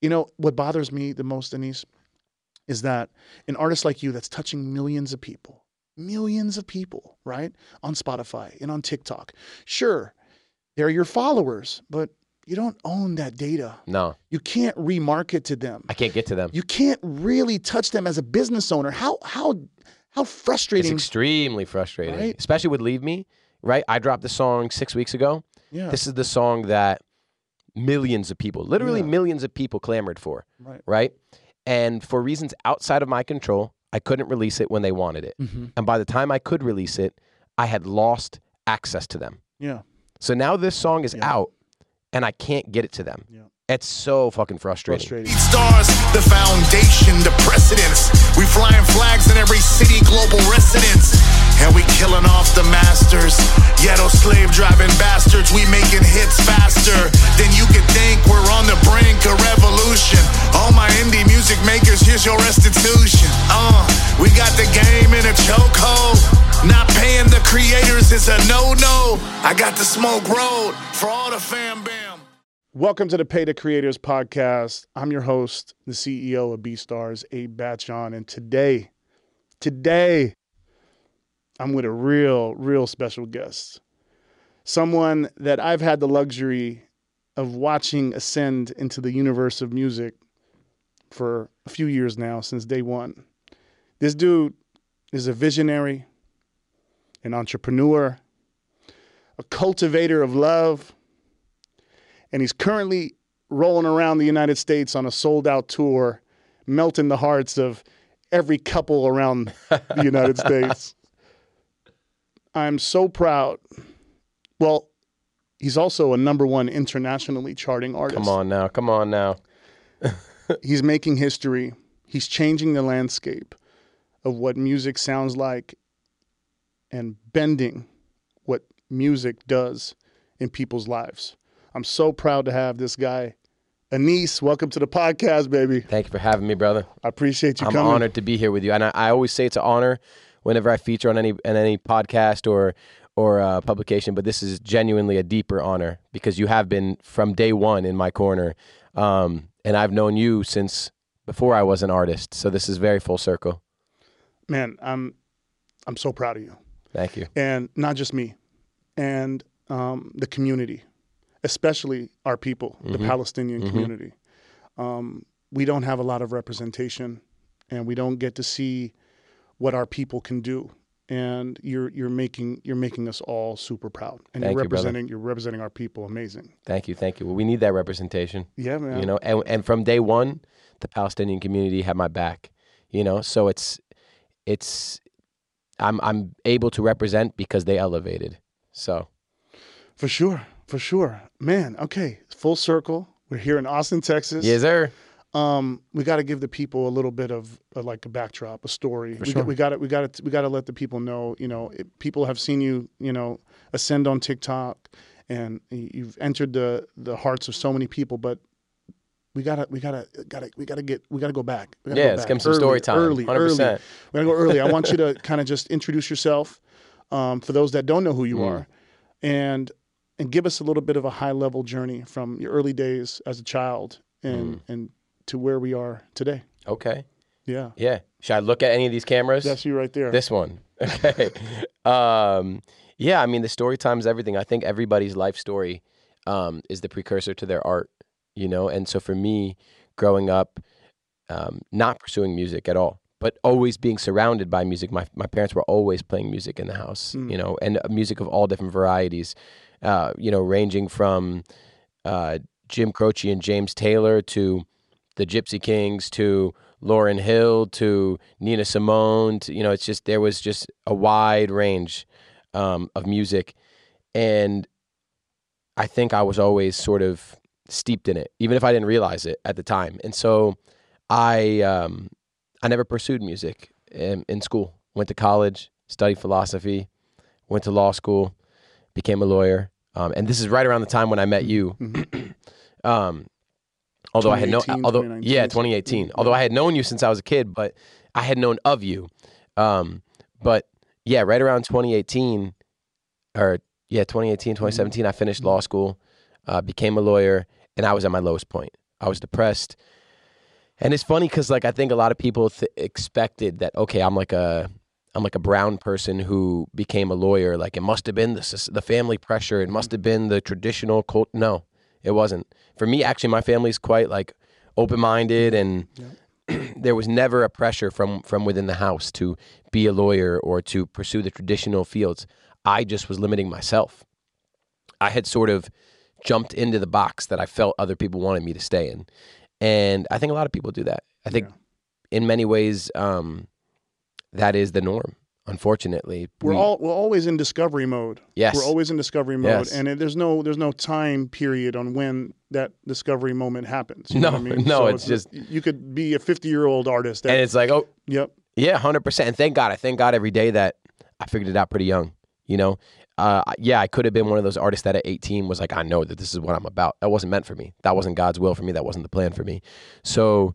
You know what bothers me the most, Anees, is that an artist like you that's touching millions of people, millions of people, right, on Spotify and on TikTok. Sure, they're your followers, but you don't own that data. No, You can't remarket to them. I can't get to them. You can't really touch them as a business owner. How how how frustrating. It's extremely frustrating, Right? especially with "Leave Me." Right, I dropped the song six weeks ago. yeah. This is the song that millions of people, literally Yeah. millions of people, clamored for. right. Right, and for reasons outside of my control, I couldn't release it when they wanted it. hmm And by the time I could release it, I had lost access to them. Yeah. So now this song is Yeah. out, and I can't get it to them. Yeah. It's so fucking frustrating. Frustrating. Stars, the foundation, the precedence. We flying flags in every city, global residence. Killing off the masters. Ghetto slave driving bastards. We making hits faster than you could think. We're on the brink of revolution. All my indie music makers, here's your restitution. Uh, we got the game in a chokehold. Not paying the creators is a no-no. I got the smoke road for all the fam bam. Welcome to the Pay the Creators podcast. I'm your host, the CEO of BeatStars, Abe Batshon, and today, today, I'm with a real, real special guest. Someone that I've had the luxury of watching ascend into the universe of music for a few years now, since day one. This dude is a visionary, an entrepreneur, a cultivator of love, and he's currently rolling around the United States on a sold out tour, melting the hearts of every couple around the United States. I'm so proud. Well, he's also a number one internationally charting artist. Come on now, come on now. He's making history. He's changing the landscape of what music sounds like and bending what music does in people's lives. I'm so proud to have this guy. Anees, welcome to the podcast, baby. Thank you for having me, brother. I appreciate you I'm coming. honored to be here with you, and I, I always say it's an honor whenever I feature on any on any podcast or or uh, publication. But this is genuinely a deeper honor because you have been from day one in my corner, um, and I've known you since before I was an artist. So this is very full circle. Man, I'm I'm so proud of you. Thank you. And not just me, and um, the community, especially our people, the Palestinian community. Um, we don't have a lot of representation, and we don't get to see what our people can do. And you're you're making you're making us all super proud, and Thank you're you, representing you're representing our people. Amazing. Thank you. Thank you. Well, we need that representation. Yeah, man. you know and, and from day one the palestinian community had my back you know so it's it's i'm i'm able to represent because they elevated so for sure, for sure, man. Okay, full circle. We're here in Austin, Texas. yes sir um, we got to give the people a little bit of uh, like a backdrop, a story. we, sure. got, we got to we got to we got to let the people know. You know, it, people have seen you. You know, ascend on TikTok, and you've entered the the hearts of so many people. But we gotta we gotta gotta we gotta get we gotta go back. We gotta Yeah, go let's back. give 'em some Early, story time. Early, early. 100%. We gotta go early. I want you to kind of just introduce yourself um, for those that don't know who you Mm. are, and and give us a little bit of a high level journey from your early days as a child and Mm. and to where we are today. okay Yeah, yeah should i look at any of these cameras that's you right there. this one okay um yeah i mean the story time is everything i think everybody's life story um is the precursor to their art you know and so for me growing up um, not pursuing music at all, but always being surrounded by music. My my parents were always playing music in the house, Mm. you know, and uh, music of all different varieties, uh, you know, ranging from uh, Jim Croce and James Taylor to the Gypsy Kings to Lauryn Hill to Nina Simone. To, you know, it's just there was just a wide range um, of music, and I think I was always sort of steeped in it, even if I didn't realize it at the time. And so I um, I never pursued music in, in school. Went to college, studied philosophy, went to law school, became a lawyer. Um, and this is right around the time when I met you. um, although I had no, although 2019, yeah, 2018. yeah. Although I had known you since I was a kid, but I had known of you. Um, but yeah, right around 2018, or yeah, 2018, 2017, I finished law school, uh, became a lawyer, and I was at my lowest point. I was depressed. And it's funny because like I think a lot of people th- expected that okay, I'm like a I'm like a brown person who became a lawyer. Like it must have been the the family pressure. It must have been the traditional cult. No, it wasn't. For me, actually, my family's quite like open minded, and there was never a pressure from from within the house to be a lawyer or to pursue the traditional fields. I just was limiting myself. I had sort of jumped into the box that I felt other people wanted me to stay in. And I think a lot of people do that. I think in many ways, um, that is the norm. Unfortunately, We're We- all we're always in discovery mode. Yes. We're always in discovery mode, Yes. and it, there's no there's no time period on when that discovery moment happens. You know No, what I mean? no, So it's just- you could be a 50 year old artist. That, and it's like, oh, yep. Yeah, hundred percent. And thank God, I thank God every day that I figured it out pretty young. You know, uh, yeah, I could have been one of those artists that at eighteen was like, I know that this is what I'm about. That wasn't meant for me. That wasn't God's will for me. That wasn't the plan for me. So,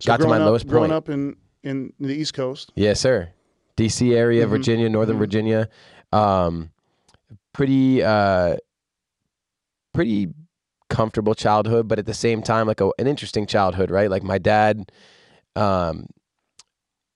So got to my up, lowest growing point. Growing up in in the East Coast. yes, sir. D.C. area, Mhm. Virginia, Northern Mhm. Virginia, um, pretty, uh, pretty comfortable childhood, but at the same time, like a, an interesting childhood, right? Like my dad, um,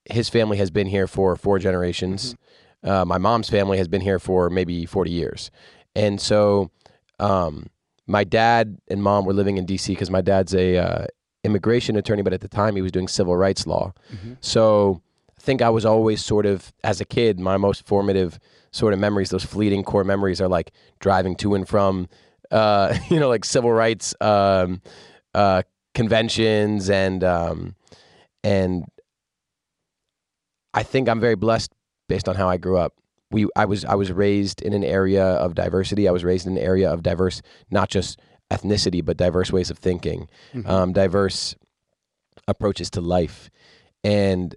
his family has been here for four generations. Uh, my mom's family has been here for maybe 40 years. And so um, my dad and mom were living in DC because my dad's a uh, immigration attorney, but at the time he was doing civil rights law. So I think I was always sort of, as a kid, my most formative sort of memories, those fleeting core memories are like driving to and from, uh, you know, like civil rights um, uh, conventions and, um, and I think I'm very blessed based on how I grew up. We, I was, I was raised in an area of diversity. I was raised in an area of diverse, not just ethnicity, but diverse ways of thinking, um, diverse approaches to life, and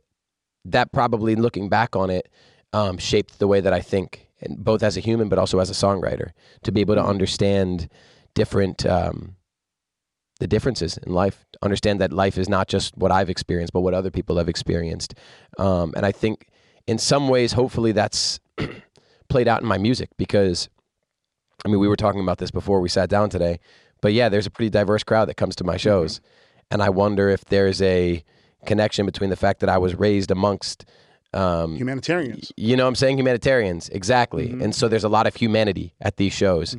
that probably, looking back on it, um, shaped the way that I think, and both as a human, but also as a songwriter, to be able to understand different. Um, the differences in life. Understand that life is not just what I've experienced, but what other people have experienced. Um, and I think in some ways, hopefully, that's played out in my music because, I mean, we were talking about this before we sat down today, but yeah, there's a pretty diverse crowd that comes to my shows. And I wonder if there's a connection between the fact that I was raised amongst um, Humanitarians. you know what I'm saying? Humanitarians, exactly. Mm-hmm. And so there's a lot of humanity at these shows.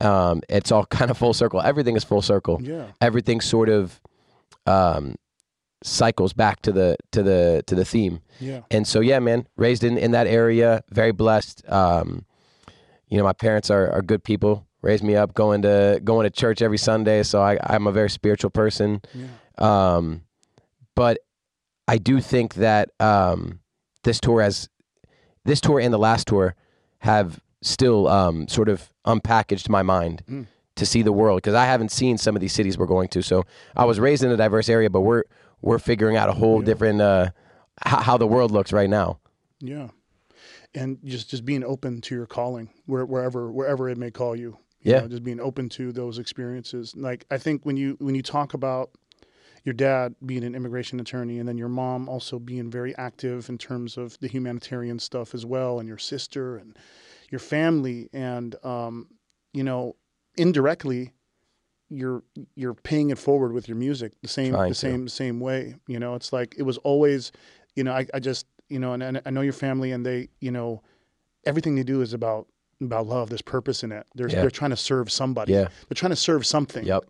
Um, it's all kind of full circle. Everything is full circle. Yeah. Everything sort of um, cycles back to the to the to the theme. Yeah. And so yeah, man, raised in, in that area, very blessed. Um, you know, my parents are, are good people. Raised me up going to going to church every Sunday, so I, I'm a very spiritual person. Yeah. But I do think that um, this tour has this tour and the last tour have still um, sort of unpackaged my mind Mm. to see the world because I haven't seen some of these cities we're going to. So I was raised in a diverse area, but we're we're figuring out a whole different uh, how, how the world looks right now. Yeah. And just just being open to your calling, where, wherever wherever it may call you. you Yeah. know, just being open to those experiences. Like I think when you when you talk about your dad being an immigration attorney and then your mom also being very active in terms of the humanitarian stuff as well and your sister and your family and um, you know indirectly you're you're paying it forward with your music the same Trying the to. same same way you know it's like it was always you know I, I just you know and, and I know your family and they you know everything they do is about about love there's purpose in it there's Yeah. they're trying to serve somebody Yeah. they're trying to serve something Yep.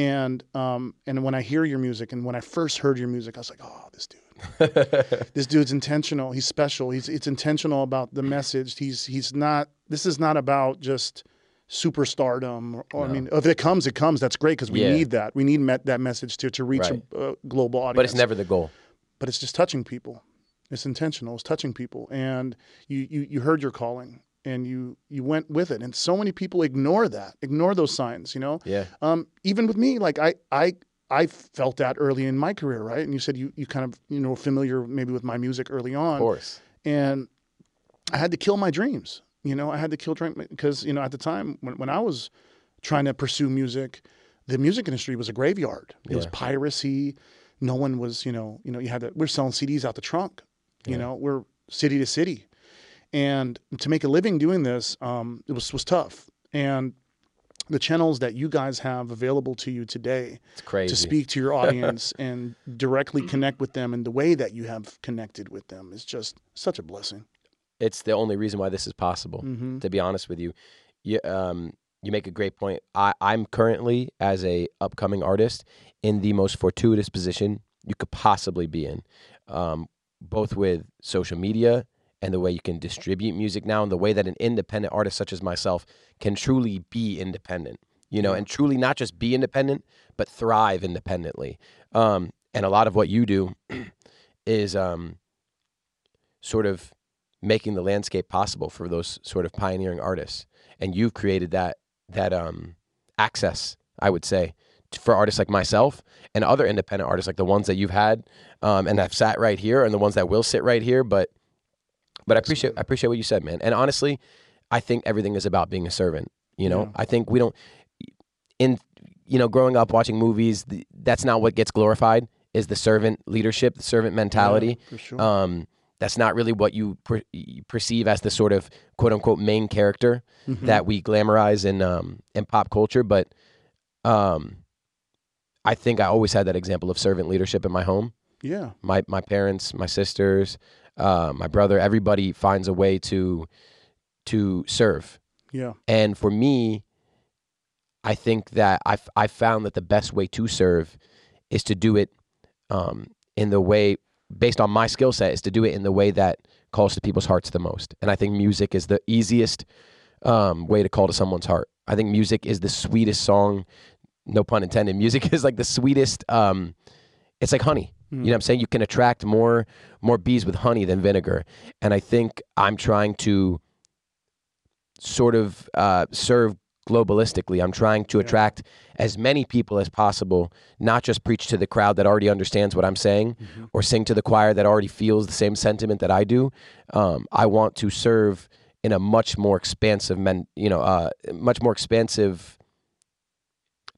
And um and when I hear your music and when I first heard your music I was like oh this dude this dude's intentional he's special he's it's intentional about the message he's he's not this is not about just superstardom or, or I mean if it comes it comes that's great because we Yeah. need that we need met, that message to to reach Right. a, a global audience But it's never the goal. but it's just touching people. It's intentional. It's touching people, and you you you heard your calling, and you you went with it. And so many people ignore that, ignore those signs. You know, Yeah. um, even with me, like I I I felt that early in my career, right? And you said you you kind of you know familiar maybe with my music early on, Of course. and I had to kill my dreams. You know, I had to kill dream because you know at the time when when I was trying to pursue music, the music industry was a graveyard. It was piracy. No one was, you know, you know, you had to. We're selling CDs out the trunk. You know, we're city to city, and to make a living doing this, um, it was was tough. And the channels that you guys have available to you today It's crazy. to speak to your audience and directly connect with them in the way that you have connected with them is just such a blessing. It's the only reason why this is possible. Mm-hmm. To be honest with you, you um, you make a great point. I, I'm currently as a upcoming artist in the most fortuitous position you could possibly be in, um, both with social media and the way you can distribute music now, and the way that an independent artist such as myself can truly be independent. You know, and truly not just be independent, but thrive independently. Um, and a lot of what you do is um, sort of making the landscape possible for those sort of pioneering artists. And you've created that that um, access, I would say, for artists like myself and other independent artists like the ones that you've had um, and have sat right here and the ones that will sit right here. But but I appreciate I appreciate what you said, man. And honestly, I think everything is about being a servant. You know, Yeah. I think we don't in you know growing up watching movies. th- That's not what gets glorified. Is the servant leadership, the servant mentality. for sure. Um, that's not really what you, per- you perceive as the sort of quote unquote main character Mhm. that we glamorize in um, in pop culture. But um, I think I always had that example of servant leadership in my home. yeah, My my parents, my sisters, uh, my brother, everybody finds a way to to serve. yeah, And for me, I think that I I found that the best way to serve is to do it um, in the way based on my skill set is to do it in the way that calls to people's hearts the most. And I think music is the easiest um, way to call to someone's heart. I think music is the sweetest song, no pun intended. Music is like the sweetest. Um, it's like honey. You know what I'm saying? You can attract more more bees with honey than vinegar. And I think I'm trying to sort of uh, serve globalistically. I'm trying to attract as many people as possible, not just preach to the crowd that already understands what I'm saying or sing to the choir that already feels the same sentiment that I do. Um, I want to serve in a much more expansive, men, you know, uh, much more expansive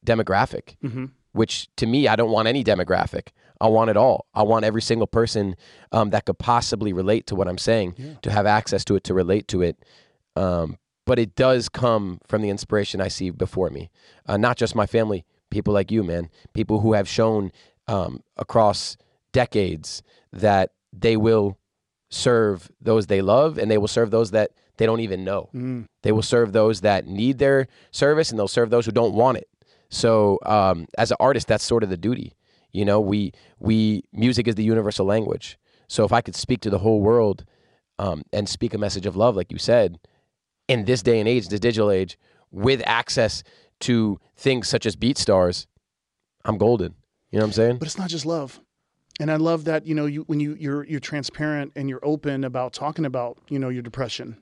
demographic hmm which to me, I don't want any demographic. I want it all. I want every single person um, that could possibly relate to what I'm saying Yeah. to have access to it, to relate to it. Um, but it does come from the inspiration I see before me, uh, not just my family, people like you, man, people who have shown um, across decades that they will serve those they love and they will serve those that they don't even know. Mm. They will serve those that need their service and they'll serve those who don't want it. So um, as an artist, that's sort of the duty. You know, we we music is the universal language. So if I could speak to the whole world um, and speak a message of love, like you said, in this day and age, this digital age, with access to things such as BeatStars, I'm golden. You know what I'm saying? But it's not just love. And I love that, you know, you when you you're you're transparent and you're open about talking about, you know, your depression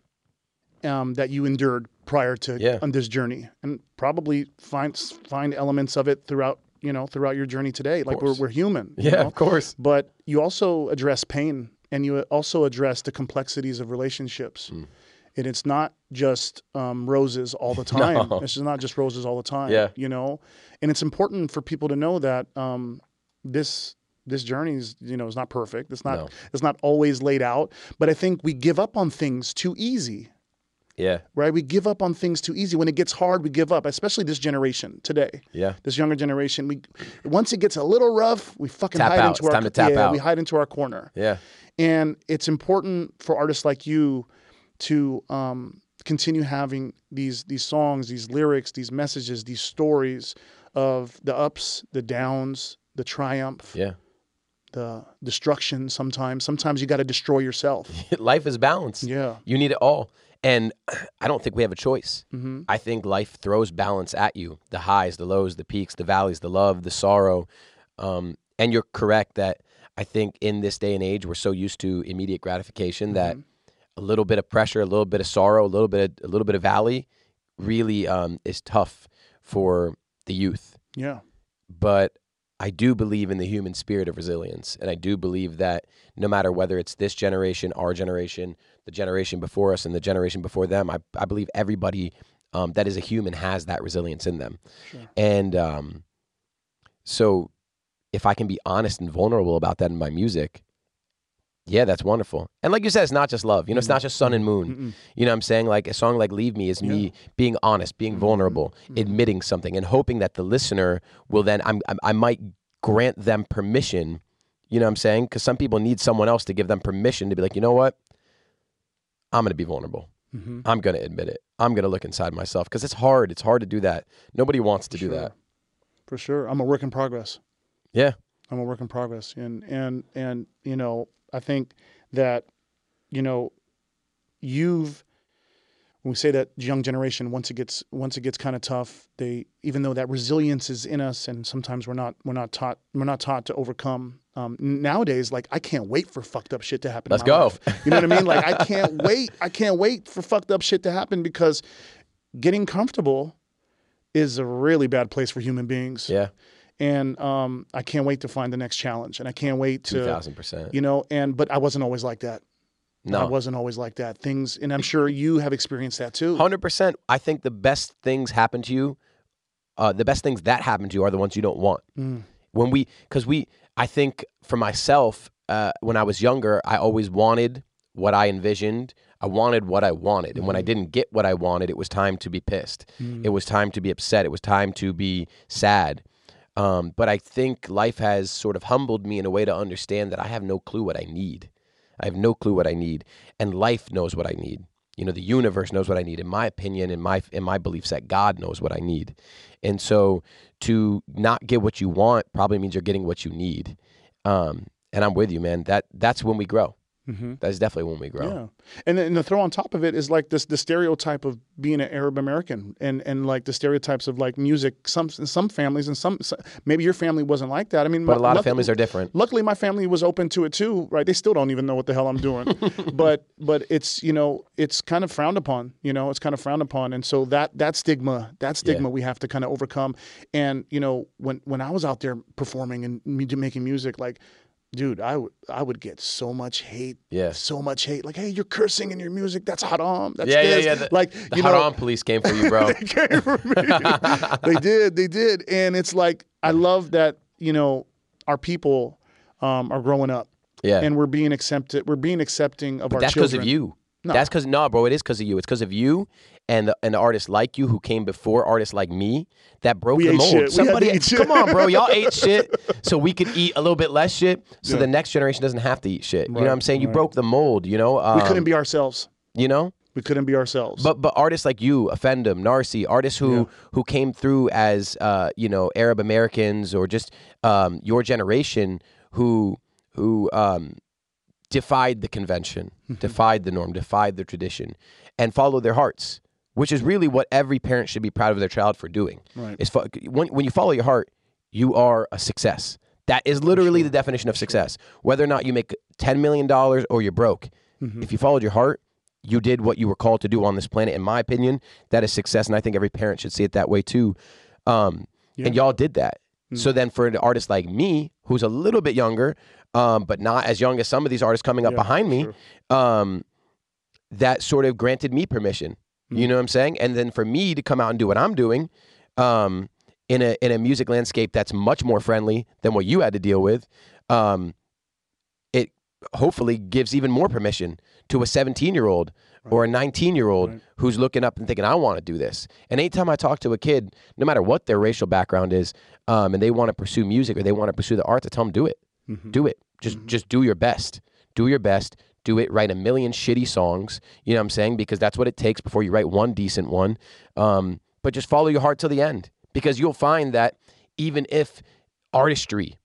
um, that you endured prior to Yeah. on this journey. And probably find find elements of it throughout, you know, throughout your journey today. Like we're we're human. you yeah, know? of course. But you also address pain and you also address the complexities of relationships. Hmm. And it's not just um, roses all the time. No. It's just not just roses all the time. Yeah. You know, and it's important for people to know that um, this this journey is you know is not perfect. It's not No. it's not always laid out. But I think we give up on things too easy Yeah, right? We give up on things too easy. When it gets hard, we give up, especially this generation today. yeah. This younger generation, we once it gets a little rough, we fucking Tap hide out. into It's our time to tap yeah, out. we hide into our corner. Yeah. And it's important for artists like you to um, continue having these these songs, these lyrics, these messages, these stories of the ups, the downs, the triumph, Yeah. the destruction. Sometimes, sometimes you got to destroy yourself. Life is balance. Yeah. You need it all. And I don't think we have a choice. hmm I think life throws balance at you the highs, the lows, the peaks, the valleys, the love, the sorrow. Um, and you're correct that I think in this day and age, we're so used to immediate gratification that a little bit of pressure, a little bit of sorrow, a little bit of, a little bit of valley really um, is tough for the youth. Yeah. But I do believe in the human spirit of resilience. And I do believe that no matter whether it's this generation, our generation, the generation before us, and the generation before them, I, I believe everybody um, that is a human has that resilience in them. Sure. And um, so if I can be honest and vulnerable about that in my music, Yeah, that's wonderful. And like you said, it's not just love. You know, it's not just sun and moon. You know what I'm saying? Like a song like Leave Me is me being honest, being vulnerable, admitting something, and hoping that the listener will then, I'm, I'm, I might grant them permission. You know what I'm saying? Because some people need someone else to give them permission to be like, you know what? I'm going to be vulnerable. Mm-hmm. I'm going to admit it. I'm going to look inside myself because it's hard. It's hard to do that. Nobody wants to do that. For sure. I'm a work in progress. Yeah. I'm a work in progress, and and and you know, I think that, you know, you've we say that young generation once it gets once it gets kind of tough, they even though that resilience is in us, and sometimes we're not we're not taught we're not taught to overcome. Um, nowadays, like I can't wait for fucked up shit to happen. Let's go. life. You know what I mean? Like I can't wait. I can't wait for fucked up shit to happen because getting comfortable is a really bad place for human beings Yeah. and um, I can't wait to find the next challenge, and I can't wait to, 2000%. you know, and but I wasn't always like that. I wasn't always like that. Things, and I'm sure you have experienced that too. Hundred percent. I think the best things happen to you. Uh, the best things that happen to you are the ones you don't want. Mm. When we, because we, I think for myself, uh, when I was younger, I always wanted what I envisioned. I wanted what I wanted, and when Mm. I didn't get what I wanted, it was time to be pissed. It was time to be upset. It was time to be sad. Um, but I think life has sort of humbled me in a way to understand that I have no clue what I need. I have no clue what I need, and life knows what I need. You know, the universe knows what I need. In my opinion, in my in my belief set, God knows what I need, and so to not get what you want probably means you're getting what you need. Um, and I'm with you, man. That that's when we grow. Mm-hmm. That's definitely when we grow. Yeah, and then and the throw on top of it is like this the stereotype of being an Arab American, and and like the stereotypes of like music. Some some families and some maybe your family wasn't like that. I mean, But a lot of families are different. Luckily, my family was open to it too. Right? They still don't even know what the hell I'm doing, but but it's you know it's kind of frowned upon. You know, it's kind of frowned upon, and so that that stigma that stigma we have to kind of overcome. And you know, when when I was out there performing and making music, like. Dude, I would I would get so much hate, Yeah. so much hate. Like, hey, you're cursing in your music. That's haram. That's Yeah, yeah, this. yeah. The, like, the you haram know, police came for you, bro. they came for me. they did, they did, and it's like I love that you know our people um, are growing up, Yeah. and we're being accepted. We're being accepting of our That's because of you. That's because no, bro. It is because of you. It's because of you and the, and the artists like you who came before artists like me that broke We the mold. shit. We had to Somebody, come on, bro. Y'all ate shit so we could eat a little bit less shit, so the next generation doesn't have to eat shit. you know what I'm saying? You broke the mold. You know. Um, We couldn't be ourselves. You know. We couldn't be ourselves. But but artists like you, Offendum, Narcy, artists who who came through as uh, you know Arab Americans or just um, your generation who who um, defied the convention, Mm-hmm. defied the norm, defied the tradition, and followed their hearts, which is really what every parent should be proud of their child for doing. Right. Is fo- when when you follow your heart, you are a success. That is literally the definition of success. Whether or not you make ten million dollars or you're broke, Mm-hmm. if you followed your heart, you did what you were called to do on this planet. In my opinion, that is success, and I think every parent should see it that way too. Um, And y'all did that. Mm. So then, for an artist like me, who's a little bit younger, um, but not as young as some of these artists coming up behind me, um, that sort of granted me permission. Mm. You know what I'm saying? And then for me to come out and do what I'm doing, um, in a in a music landscape that's much more friendly than what you had to deal with, um, it hopefully gives even more permission to a 17 year old or a 19 year old who's looking up and thinking, I want to do this. And anytime I talk to a kid, no matter what their racial background is, um, and they want to pursue music or they want to pursue the arts, I tell them, do it. Do it. Just just do your best. Do your best. Do it. Write a million shitty songs. You know what I'm saying? Because that's what it takes before you write one decent one. Um, but just follow your heart till the end, because you'll find that even if artistry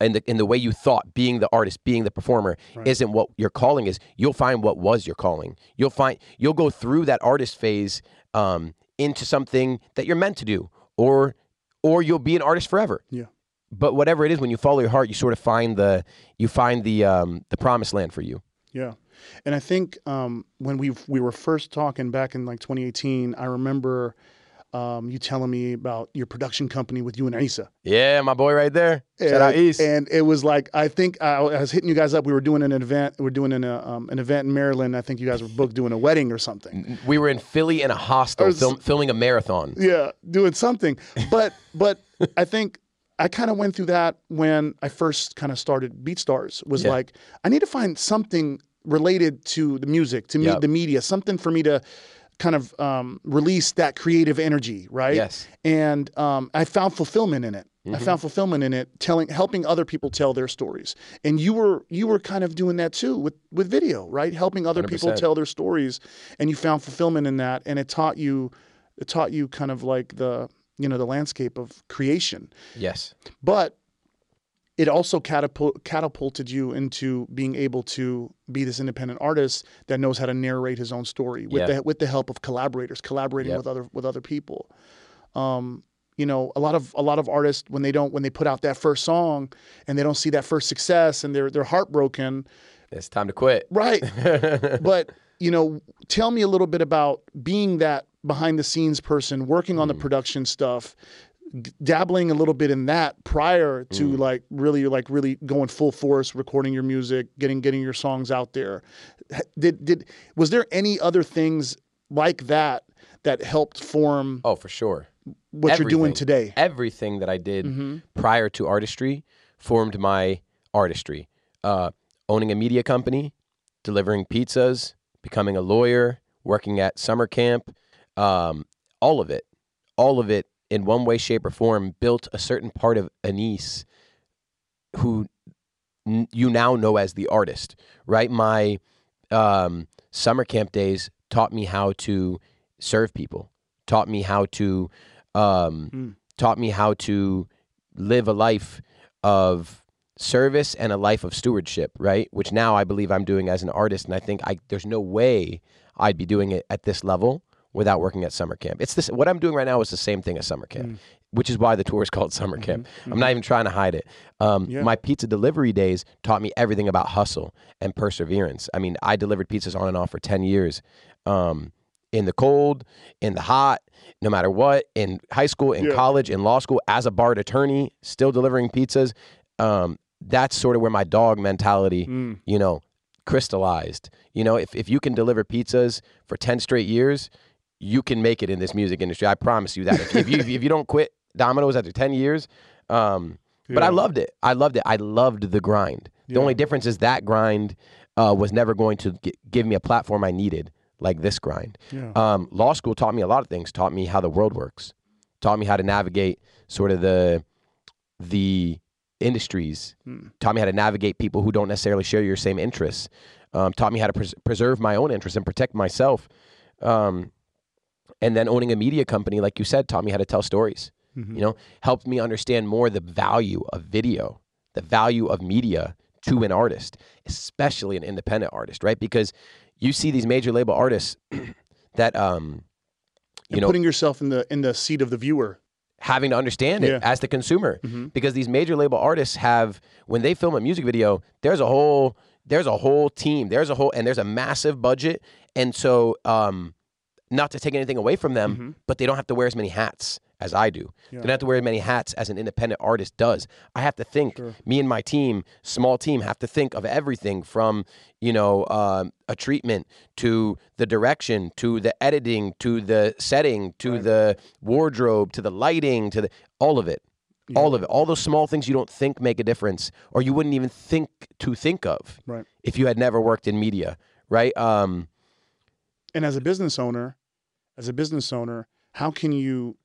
and the in the way you thought being the artist being the performer isn't what your calling is you'll find what was your calling you'll find you'll go through that artist phase um, into something that you're meant to do or or you'll be an artist forever Yeah. But whatever it is when you follow your heart you sort of find the you find the um, the promised land for you Yeah, and I think um, when we we were first talking back in like 2018, I remember um, you telling me about your production company with you and Isa. yeah my boy right there shout and, out east And it was like I think I, I was hitting you guys up. We were doing an event. We were doing an, uh, um, an event in Maryland. I think you guys were booked doing a wedding or something. we were in philly in a hostel was- film, filming a marathon Yeah, doing something. But but I think I kind of went through that when I first kind of started BeatStars. Was Yeah. like I need to find something related to the music, to me, Yep. the media, something for me to kind of um, release that creative energy, right? Yes. And um, I found fulfillment in it. I Mm-hmm. found fulfillment in it, telling, helping other people tell their stories. And you were you were kind of doing that too with with video, right? Helping other people 100%. tell their stories, and you found fulfillment in that, and it taught you, it taught you kind of like the you know the landscape of creation Yes. but it also catapult, catapulted you into being able to be this independent artist that knows how to narrate his own story with Yeah. the with the help of collaborators, collaborating Yep. with other with other people. Um, you know, a lot of a lot of artists when they don't when they put out that first song and they don't see that first success and they're they're heartbroken, It's time to quit. right? but you know, tell me a little bit about being that behind the scenes person, working on the mm. production stuff, dabbling a little bit in that prior to mm. like really like really going full force, recording your music, getting getting your songs out there. Did did was there any other things like that that helped form Oh, for sure. what you're doing today? Everything that I did mm-hmm. prior to artistry formed my artistry. Uh, owning a media company, delivering pizzas, becoming a lawyer, working at summer camp, um, all of it, all of it in one way, shape, or form built a certain part of Anees who n- you now know as the artist, right? My um, summer camp days taught me how to serve people, taught me how to, um, Mm. taught me how to live a life of service and a life of stewardship, right? Which now I believe I'm doing as an artist, and I think I there's no way I'd be doing it at this level without working at summer camp. It's this what I'm doing right now is the same thing as summer camp, which is why the tour is called summer camp. I'm not even trying to hide it. Um, Yeah. My pizza delivery days taught me everything about hustle and perseverance. I mean, I delivered pizzas on and off for 10 years. Um, in the cold, in the hot, no matter what, in high school, in Yeah. college, in law school, as a barred attorney, still delivering pizzas. Um, that's sort of where my dog mentality, Mm. you know, crystallized. You know, if, if you can deliver pizzas for 10 straight years, you can make it in this music industry. I promise you that. If, if you if you don't quit Domino's after 10 years, um, but I loved it. I loved it. I loved the grind. The Yeah. only difference is that grind uh, was never going to gi- give me a platform I needed like this grind. Yeah. Um, law school taught me a lot of things. Taught me how the world works. Taught me how to navigate sort of the the industries. Hmm. Taught me how to navigate people who don't necessarily share your same interests. Um, taught me how to pres- preserve my own interests and protect myself. Um, and then owning a media company, like you said, taught me how to tell stories. Mm-hmm. You know, helped me understand more the value of video, the value of media to an artist, especially an independent artist, right? Because you see these major label artists that um you and know putting yourself in the in the seat of the viewer. Having to understand it Yeah. as the consumer Mhm. because these major label artists have when they film a music video there's a whole there's a whole team there's a whole and there's a massive budget and so um not to take anything away from them Mhm. but they don't have to wear as many hats as I do. Yeah. Don't have to wear as many hats as an independent artist does. I have to think. Sure. Me and my team, small team, have to think of everything from you know um, a treatment to the direction to the editing to the setting to Right. the wardrobe to the lighting to the all of it. All of it, all those small things you don't think make a difference, or you wouldn't even think to think of Right. if you had never worked in media, right? Um, And as a business owner, as a business owner, how can you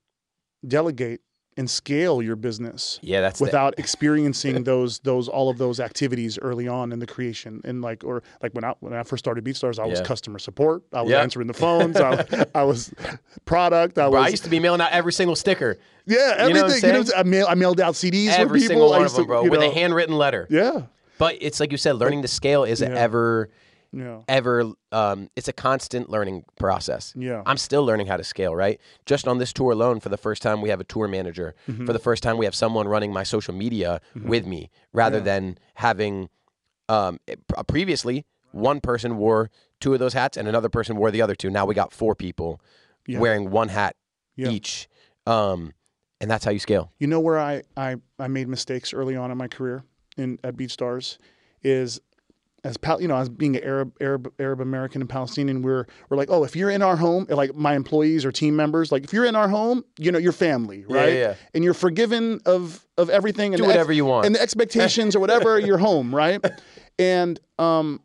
delegate and scale your business yeah, that's the- without experiencing those those all of those activities early on in the creation and like or like when I when I first started BeatStars, I was customer support, I was Yeah. answering the phones, I, I was product, I Bro, was I used to be mailing out every single sticker, yeah you know everything. what I'm You know. I, mail, I mailed out CDs for every people. single one of them, to, bro, with know, a handwritten letter. yeah, But it's like you said, learning to scale is Yeah. ever, yeah, ever, um, it's a constant learning process. yeah. I'm still learning how to scale, right? Just on this tour alone, for the first time, we have a tour manager. Mm-hmm. For the first time, we have someone running my social media with me rather Yeah. than having um, previously one person wore two of those hats and another person wore the other two. Now we got four people Yeah. wearing one hat Yeah. each. Um, and that's how you scale. You know where I, I, I made mistakes early on in my career in at BeatStars is as Pal- you know, as being an Arab, Arab, Arab American and Palestinian, we're we're like, oh, if you're in our home, like my employees or team members, like if you're in our home, you know, you're family, right? yeah. yeah. And you're forgiven of of everything and Do the ex- whatever you want. and the expectations or whatever, you're home, right? And um,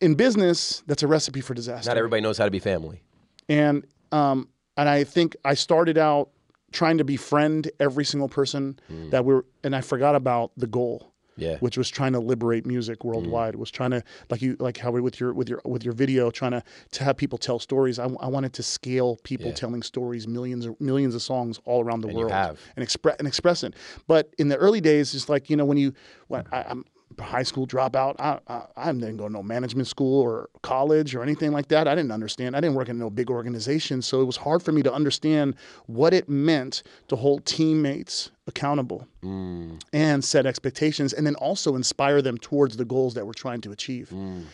in business, that's a recipe for disaster. Not everybody knows how to be family. and um, and I think I started out trying to befriend every single person Mm. that we're, and I forgot about the goal Yeah. which was trying to liberate music Mm. worldwide. Was trying to like you like how we with your with your with your video trying to to have people tell stories. I, I wanted to scale people Yeah. telling stories, millions of millions of songs all around the And you world, have. and express and express it. But in the early days, it's like you know when you when I, I'm high school dropout. I, I I didn't go to no management school or college or anything like that. I didn't understand. I didn't work in no big organization, so it was hard for me to understand what it meant to hold teammates accountable Mm. and set expectations and then also inspire them towards the goals that we're trying to achieve. Mm.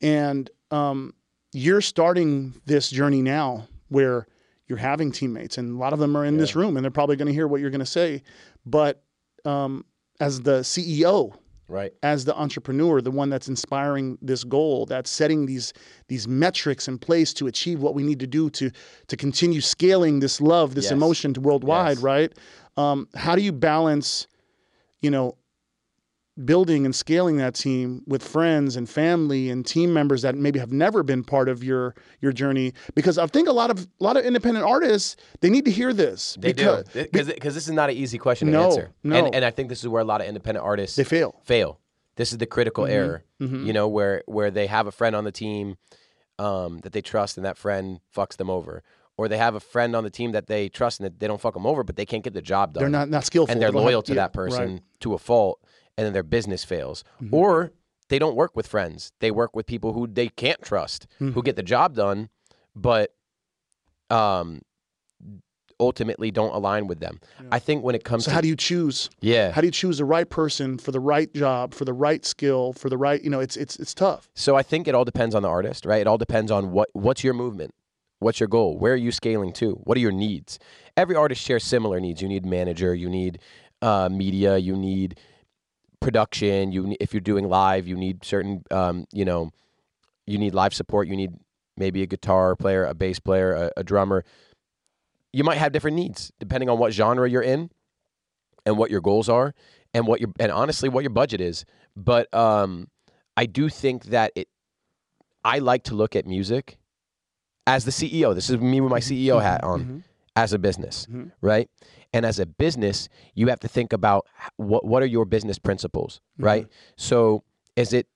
And um, you're starting this journey now where you're having teammates, and a lot of them are in this room and they're probably going to hear what you're going to say. But um, as the CEO, Right. as the entrepreneur, the one that's inspiring this goal, that's setting these these metrics in place to achieve what we need to do to to continue scaling this love, this Yes. emotion to worldwide, Yes. right? Um, how do you balance, you know, building and scaling that team with friends and family and team members that maybe have never been part of your your journey? Because I think a lot of a lot of independent artists they need to hear this. They because do because because this is not an easy question to No, answer. no. And and I think this is where a lot of independent artists They fail. fail. This is the critical Mm-hmm. error. You know where where they have a friend on the team um, that they trust and that friend fucks them over, or they have a friend on the team that they trust and that they don't fuck them over, but they can't get the job done. They're not not skillful. and they're loyal have- to yeah, that person right. Mm-hmm. to a fault, and then their business fails, or they don't work with friends. They work with people who they can't trust, Mm-hmm. who get the job done, but um, ultimately don't align with them. I think when it comes So to how do you choose? yeah, How do you choose the right person for the right job, for the right skill, for the right, you know, it's it's it's tough. So I think it all depends on the artist, right? It all depends on what what's your movement, what's your goal, where are you scaling to, what are your needs. Every artist shares similar needs. You need manager, you need uh, media, you need production. You if you're doing live, you need certain, um, you know, you need live support. You need maybe a guitar player, a bass player, a, a drummer. You might have different needs depending on what genre you're in, and what your goals are, and what your and honestly what your budget is. But um, I do think that it. I like to look at music as the CEO. This is me with my CEO hat on as a business, Mhm. right? And as a business, you have to think about what what are your business principles, right? So is it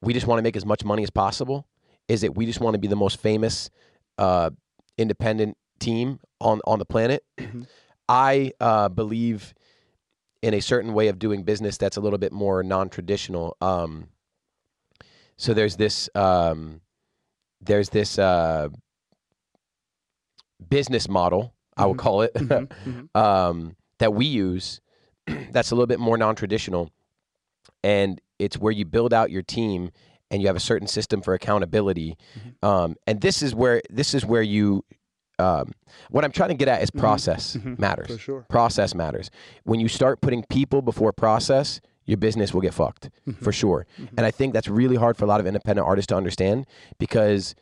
we just want to make as much money as possible? Is it we just want to be the most famous uh, independent team on on the planet? I uh, believe in a certain way of doing business that's a little bit more non-traditional. Um, so there's this um, there's this uh, business model, I would call it, um, that we use that's a little bit more non-traditional, and it's where you build out your team and you have a certain system for accountability. Um, and this is where this is where you um, what I'm trying to get at is process matters. For sure. Process matters. When you start putting people before process, your business will get fucked Mm-hmm. for sure. And I think that's really hard for a lot of independent artists to understand because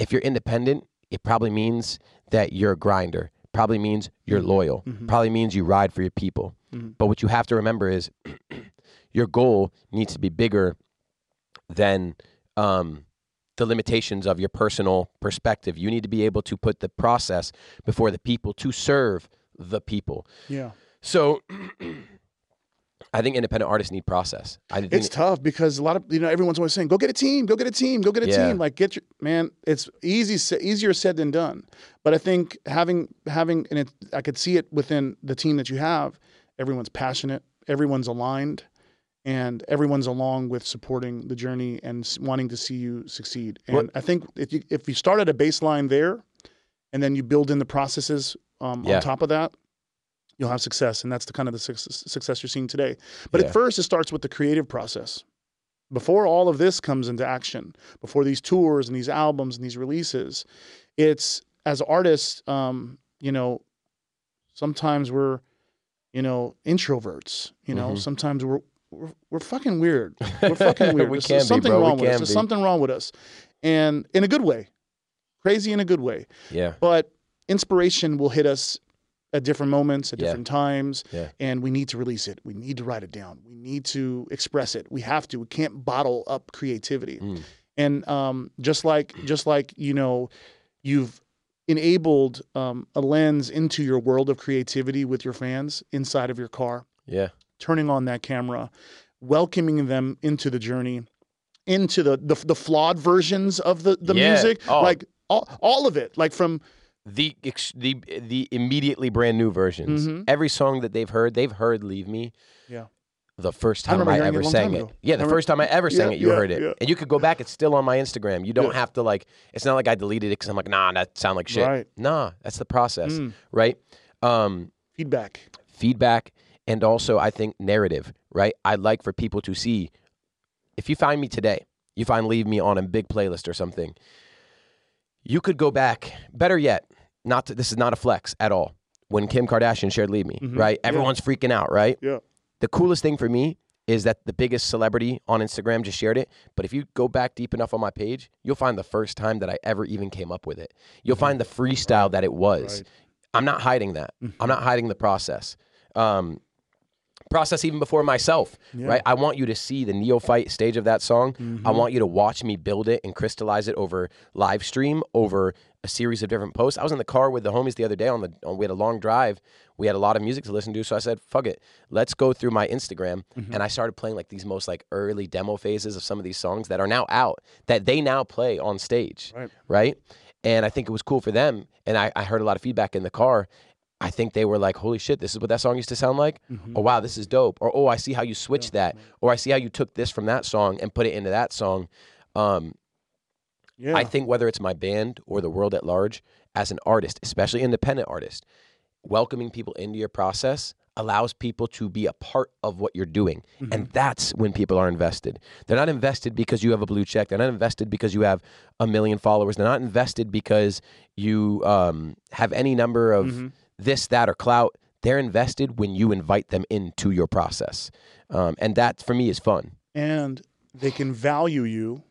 if you're independent, it probably means that you're a grinder. Probably means you're Mm-hmm. loyal. Probably means you ride for your people. But what you have to remember is your goal needs to be bigger than um, the limitations of your personal perspective. You need to be able to put the process before the people to serve the people. Yeah. So I think independent artists need process. I think It's tough because a lot of you know everyone's always saying, "Go get a team, go get a team, go get a Yeah. team." Like get your man. It's easy, easier said than done. But I think having having and it, I could see it within the team that you have. Everyone's passionate, everyone's aligned, and everyone's along with supporting the journey and wanting to see you succeed. And What- I think if you if you start at a baseline there, and then you build in the processes um, Yeah. on top of that, you'll have success. And that's the kind of the success, success you're seeing today. But Yeah. at first, it starts with the creative process. Before all of this comes into action, before these tours and these albums and these releases, it's as artists, um, you know, sometimes we're, you know, introverts. You know, Mhm. sometimes we're we're, we're fucking weird. We're fucking weird. We There's, there's be, something bro. We wrong with us. There's something wrong with us, and in a good way, crazy in a good way. Yeah. But inspiration will hit us at different moments, at Yeah. different times, Yeah. and we need to release it. We need to write it down. We need to express it. We have to. We can't bottle up creativity. Mm. And um, just like just like you know, you've enabled um, a lens into your world of creativity with your fans inside of your car Yeah. turning on that camera, welcoming them into the journey, into the the, the flawed versions of the the Yeah. music, Oh. like all, all of it, like from The the the immediately brand new versions. Mhm. Every song that they've heard, they've heard "Leave Me." Yeah. The first time remember I, hearing it ever sang it. Yeah, the first time I ever sang Yeah, it, you yeah, heard it, yeah. and you could go back. It's still on my Instagram. You don't have to like. It's not like I deleted it because I'm like, nah, that sound like shit. Right. Nah, that's the process, Mm. right? Um, feedback. feedback and also I think narrative, right? I'd like for people to see if you find me today, you find leave me on a big playlist or something. You could go back, better yet, not to, this is not a flex at all. When Kim Kardashian shared leave me, Mhm. right? Yeah. Everyone's freaking out, right? Yeah. The coolest thing for me is that the biggest celebrity on Instagram just shared it. But if you go back deep enough on my page, you'll find the first time that I ever even came up with it. You'll find the freestyle that it was. Mm-hmm. Right. I'm not hiding that. Mhm. I'm not hiding the process. Um, process even before myself, Yeah. right? I want you to see the neophyte stage of that song. I Mhm. want you to watch me build it and crystallize it over live stream, over a series of different posts. I was in the car with the homies the other day on the on, we had a long drive. We had a lot of music to listen to, so I said, "Fuck it, let's go through my Instagram." Mm-hmm. And I started playing like these most like early demo phases of some of these songs that are now out that they now play on stage Right. right? And I think it was cool for them. And I, I heard a lot of feedback in the car. I think they were like, holy shit, this is what that song used to sound like. Mhm. Oh, wow, this is dope. Or, oh, I see how you switched that. Or I see how you took this from that song and put it into that song. Um, Yeah. I think whether it's my band or the world at large, as an artist, especially independent artist, welcoming people into your process allows people to be a part of what you're doing. And that's when people are invested. They're not invested because you have a blue check. They're not invested because you have a million followers. They're not invested because you um, have any number of Mhm. This, that, or clout. They're invested when you invite them into your process. Um, and that, for me, is fun. and they can value you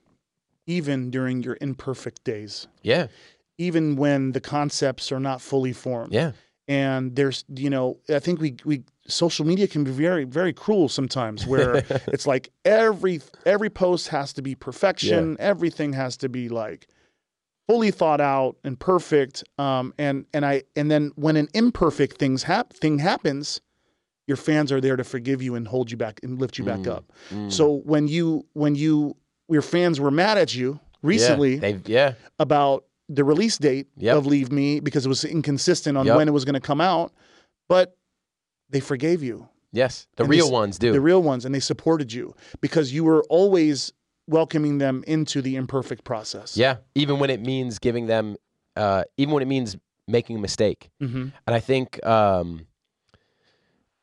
even during your imperfect days, Yeah. even when the concepts are not fully formed. Yeah. and there's you know i think we we social media can be very very cruel sometimes where it's like every every post has to be perfection everything has to be like fully thought out and perfect um and and i and then when an imperfect things hap- thing happens your fans are there to forgive you and hold you back and lift you back Mm, up Mm. so when you when you your fans were mad at you recently Yeah. Yeah. about the release date Yep. of Leave Me because it was inconsistent on Yep. when it was going to come out, but they forgave you, Yes. The And real s- ones do. the real ones, and they supported you because you were always welcoming them into the imperfect process. Yeah, even when it means giving them, uh, even when it means making a mistake. hmm And I think um,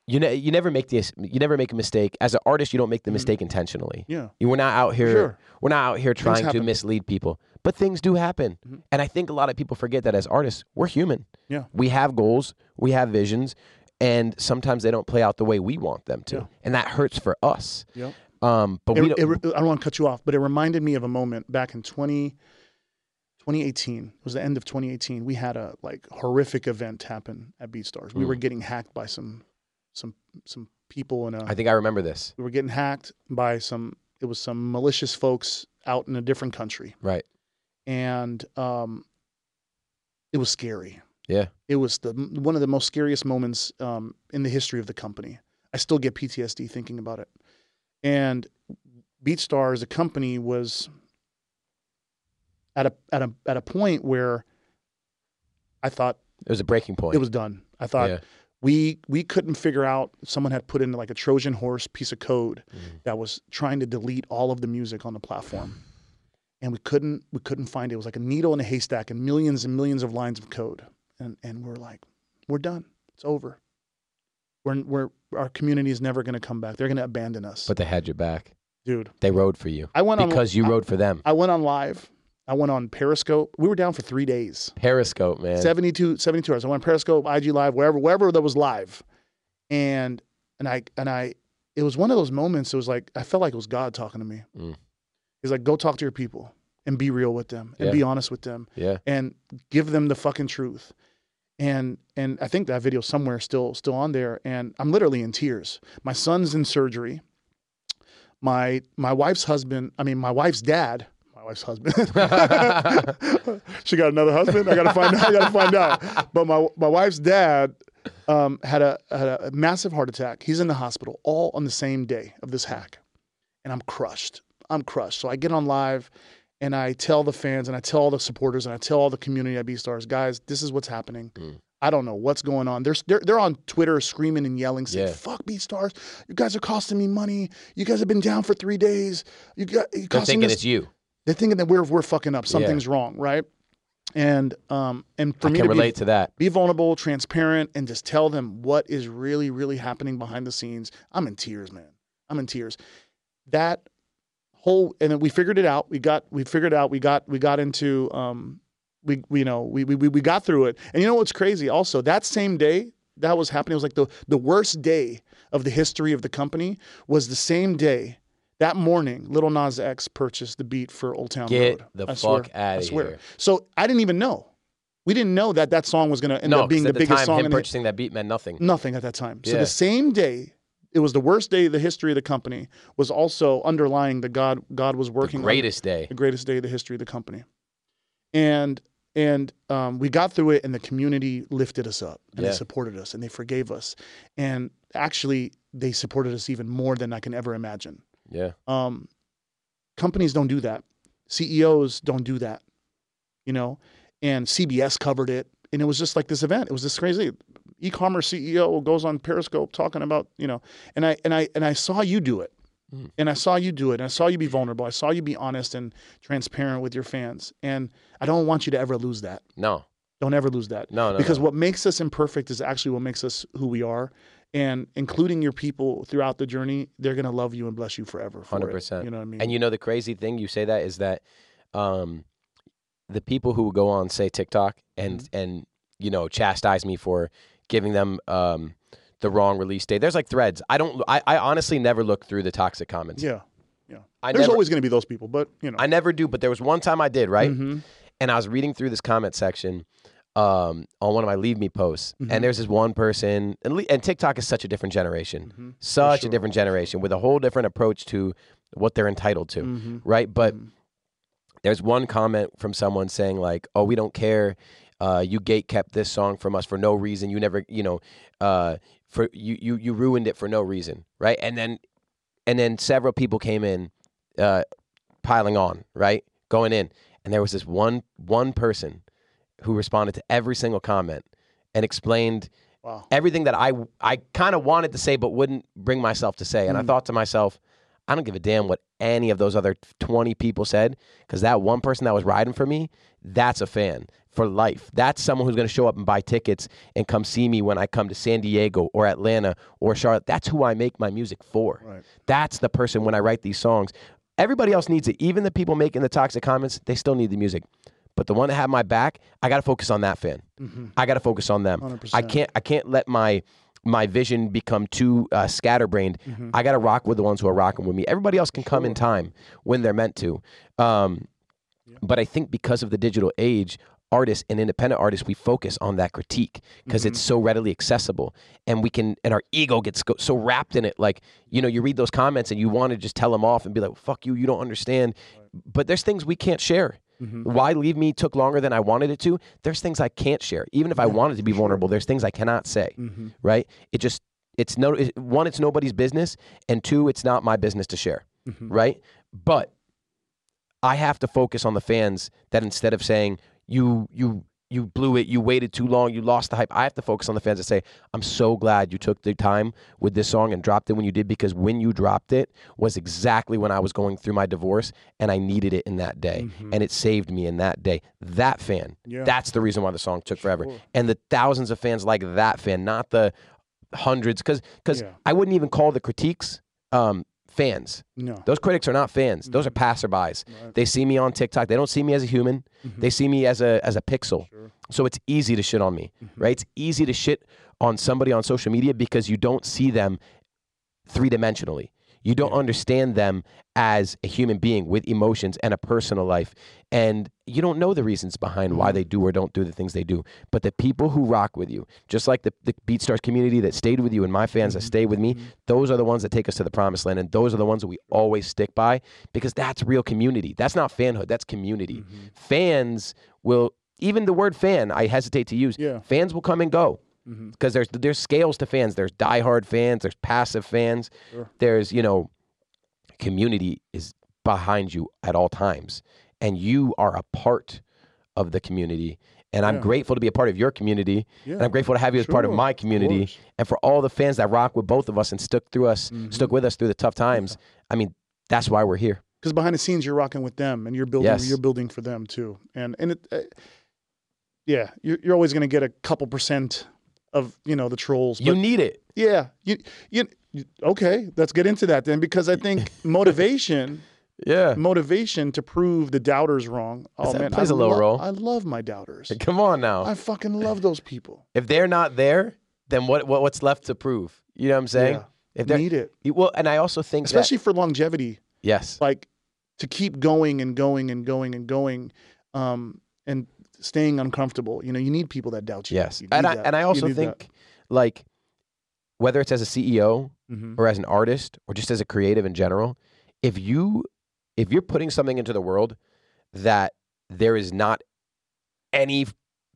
you ne- you never make this. You never make a mistake as an artist. You don't make the Mhm. mistake intentionally. Yeah. You we're not out here. Sure. We're not out here trying to mislead people. But things do happen, Mhm. and I think a lot of people forget that as artists, we're human. Yeah. we have goals, we have visions, and sometimes they don't play out the way we want them to, Yeah. and that hurts for us. Yep. Um, but It- don't. re- I don't want to cut you off, but it reminded me of a moment back in 20, 2018. It was the end of 2018. We had a like horrific event happen at BeatStars. We Mm. were getting hacked by some some some people in a I think I remember this. we were getting hacked by some it was some malicious folks out in a different country Right. and um it was scary Yeah. it was the one of the most scariest moments um in the history of the company i still get ptsd thinking about it and beatstar as a company was at a at a at a point where i thought It was a breaking point. it was done i thought Yeah. we we couldn't figure out someone had put in like a trojan horse piece of code Mhm. that was trying to delete all of the music on the platform and we couldn't we couldn't find it it was like a needle in a haystack and millions and millions of lines of code and and we're like we're done it's over we're, we're our community is never going to come back they're going to abandon us But they had your back. dude They rode for you i went on because you I, rode for them. I went on live i went on periscope we were down for three days Periscope, man. 72, 72 hours. I went Periscope, IG Live, wherever, wherever that was live, and and I and I, it was one of those moments. It was like I felt like it was God talking to me. Mm. He's like, go talk to your people and be real with them and Yeah. be honest with them Yeah. and give them the fucking truth. And and I think that video somewhere still still on there. And I'm literally in tears. My son's in surgery. My my wife's husband, I mean my wife's dad, my wife's husband. she got another husband. I gotta find out. I gotta find out. But my my wife's dad um, had a had a massive heart attack. He's in the hospital all on the same day of this hack, and I'm crushed. I'm crushed. So I get on live, and I tell the fans, and I tell all the supporters, and I tell all the community at BeatStars, guys, this is what's happening. Mm. I don't know what's going on. They're, they're they're on Twitter screaming and yelling, saying, Yeah. "Fuck BeatStars! You guys are costing me money. You guys have been down for three days. You got you They're thinking us it's you. they're thinking that we're we're fucking up. Something's wrong, right? And um and for I me to relate be, to that. be vulnerable, transparent, and just tell them what is really really happening behind the scenes. I'm in tears, man. I'm in tears. That whole and then we figured it out. We got we figured out. We got we got into um we, we you know we, we we got through it. And you know what's crazy? Also, that same day that was happening it was like the the worst day of the history of the company was the same day. That morning, Lil Nas X purchased the beat for Old Town Get Road. the I fuck swear. out of swear. here. So I didn't even know. We didn't know that that song was going to end No, up being the at the biggest time, song him in the, purchasing that beat meant nothing. nothing at that time. So the same day, it was the worst day of the history of the company. Was also underlying the God God was The working on greatest day. the greatest day of the history of the company. And and um, we got through it, and the community lifted us up, and Yeah. they supported us, and they forgave us, and actually they supported us even more than I can ever imagine. Yeah. Um, companies don't do that. CEOs don't do that. You know, and CBS covered it, and it was just like this event. It was this crazy. E-commerce CEO goes on Periscope talking about you know, and I and I and I saw you do it, Mm. and I saw you do it, and I saw you be vulnerable. I saw you be honest and transparent with your fans, and I don't want you to ever lose that. No. Don't ever lose that No. No. because no. what makes us imperfect is actually what makes us who we are and including your people throughout the journey they're going to love you and bless you forever for 100%. you know what i mean And you know the crazy thing you say that is that um, the people who go on say TikTok and Mm-hmm. and you know chastise me for giving them um, the wrong release date. There's like threads. I don't. I, I honestly never look through the toxic comments. yeah yeah. I there's never. always going to be those people but you know I never do. But there was one time I did right, Mhm. and I was reading through this comment section. Um, on one of my leave me posts, Mhm. and there's this one person, and, le- and TikTok is such a different generation, Mhm. such sure. a different generation with a whole different approach to what they're entitled to, Mhm. right? But Mhm. there's one comment from someone saying like, "Oh, we don't care. Uh, you gate kept this song from us for no reason. You never, you know, uh, for you you you ruined it for no reason, right?" And then and then several people came in, uh, piling on, right, going in, and there was this one one person who responded to every single comment and explained wow everything that I I kind of wanted to say but wouldn't bring myself to say. And I Mm. thought to myself, I don't give a damn what any of those other 20 people said because that one person that was riding for me, that's a fan for life. That's someone who's going to show up and buy tickets and come see me when I come to San Diego or Atlanta or Charlotte. That's who I make my music for. right That's the person when I write these songs. Everybody else needs it. Even the people making the toxic comments, they still need the music. But the one that had my back, I got to focus on that fan. Mhm. I got to focus on them. 100%. I can't. I can't let my my vision become too uh, scatterbrained. Mhm. I got to rock with the ones who are rocking with me. Everybody else can come in time when they're meant to. Um, Yeah. But I think because of the digital age, artists and independent artists, we focus on that critique because it's so readily accessible, and we can. And our ego gets so wrapped in it. Like you know, you read those comments and you want to just tell them off and be like, "Fuck you, you don't understand." But there's things we can't share. Mhm. Why Leave Me took longer than I wanted it to. There's things I can't share. Even if I wanted to be vulnerable, there's things I cannot say. Mhm. Right? It just it's no it, one. It's nobody's business, and two, it's not my business to share. Mhm. Right? But I have to focus on the fans that instead of saying you you you blew it, you waited too long, you lost the hype. I have to focus on the fans and say, I'm so glad you took the time with this song and dropped it when you did because when you dropped it was exactly when I was going through my divorce and I needed it in that day. Mhm. And it saved me in that day. That fan, Yeah. that's the reason why the song took forever. Sure. And the thousands of fans like that fan, not the hundreds, because because Yeah. I wouldn't even call the critiques um, fans. no Those critics are not fans. Those are passerbys. Right. They see me on TikTok. They don't see me as a human. Mhm. They see me as a as a pixel. Sure. So it's easy to shit on me, Mhm. right? It's easy to shit on somebody on social media because you don't see them three dimensionally. You don't understand them as a human being with emotions and a personal life. And you don't know the reasons behind why mm-hmm. they do or don't do the things they do. But the people who rock with you, just like the, the BeatStars community that stayed with you and my fans that mm-hmm. stay with me, mm-hmm. those are the ones that take us to the promised land. And those are the ones that we always stick by because that's real community. That's not fanhood, that's community. Fans will, even the word fan, I hesitate to use, Yeah. fans will come and go because there's there's scales to fans. There's diehard fans. There's passive fans. There's you know, community is behind you at all times, and you are a part of the community. And I'm Yeah. grateful to be a part of your community, and I'm grateful to have you as part of my community, course. and for all the fans that rock with both of us and stuck through us, Mm-hmm. stuck with us through the tough times. I mean, that's why we're here. because behind the scenes you're rocking with them and you're building Yes. you're building for them too and and it uh, yeah you're, you're always going to get a couple percent of you know the trolls You need it. yeah you, you okay let's get into that then because i think motivation Yeah. motivation to prove the doubters wrong oh that man plays I a little lo- role. i love my doubters Come on now. i fucking love those people if they're not there, then what, what what's left to prove? You know what I'm saying? Yeah. If they're need it well, and I also think that- especially for longevity yes, like to keep going and going and going and going um and staying uncomfortable you know you need people that doubt you yes, You and I that. and I also need that. think like whether it's as a CEO Mhm. or as an artist or just as a creative in general, if you if you're putting something into the world that there is not any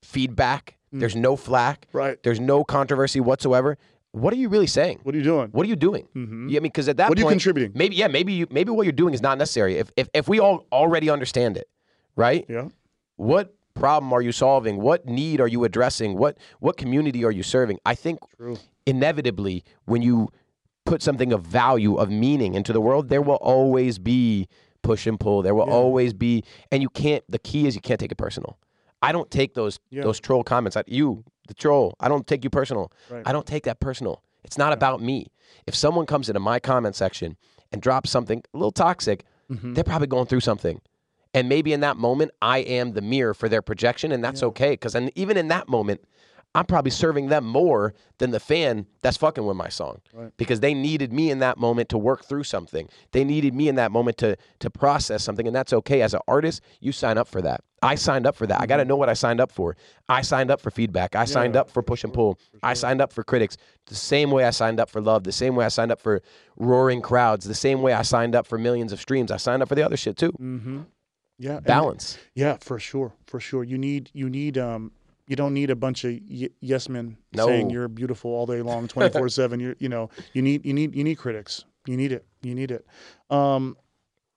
feedback, Mm. there's no flack, right there's no controversy whatsoever, what are you really saying? what are you doing What are you doing? Mhm. Yeah, I mean, because at that what are you contributing maybe yeah, maybe you maybe what you're doing is not necessary. If if if we all already understand it, right? yeah What problem are you solving? What need are you addressing? What what community are you serving? I think true inevitably when you put something of value of meaning into the world, there will always be push and pull. There will Yeah. always be, and you can't. The key is you can't take it personal. I don't take those Yeah. those troll comments at you, the troll. I don't take you personal. Right. I don't take that personal. It's not about me. If someone comes into my comment section and drops something a little toxic, Mm-hmm. they're probably going through something. And maybe in that moment, I am the mirror for their projection, and that's okay. Because even in that moment, I'm probably serving them more than the fan that's fucking with my song. Right. Because they needed me in that moment to work through something. They needed me in that moment to to process something, and that's okay. As an artist, you sign up for that. I signed up for that. I got to know what I signed up for. I signed up for feedback. I signed Mm-hmm. Up for push and pull. I signed up for critics the same way I signed up for love, the same way I signed up for roaring crowds, the same way I signed up for millions of streams. I signed up for the other shit too. mm-hmm yeah and- Balance. yeah for sure for sure. You need you need um you don't need a bunch of y- yes men No. saying you're beautiful all day long 24 7 you you know you need you need you need critics. You need it. You need it. Um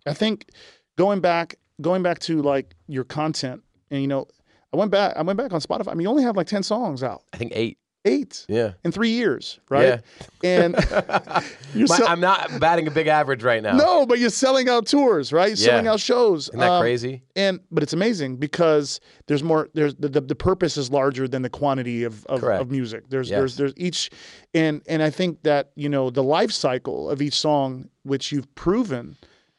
i think going back going back to like your content and you know i went back i went back on spotify. I mean you only have like 10 songs out. I think eight. Eight Yeah. in three years right Yeah. and you're My- sell- I'm not batting a big average right now. no but you're selling out tours right You're selling out shows Isn't that Um, crazy? and but it's amazing because there's more there's the, the, the purpose is larger than the quantity of of, of music there's Yes. there's there's each and and i think that you know the life cycle of each song which you've proven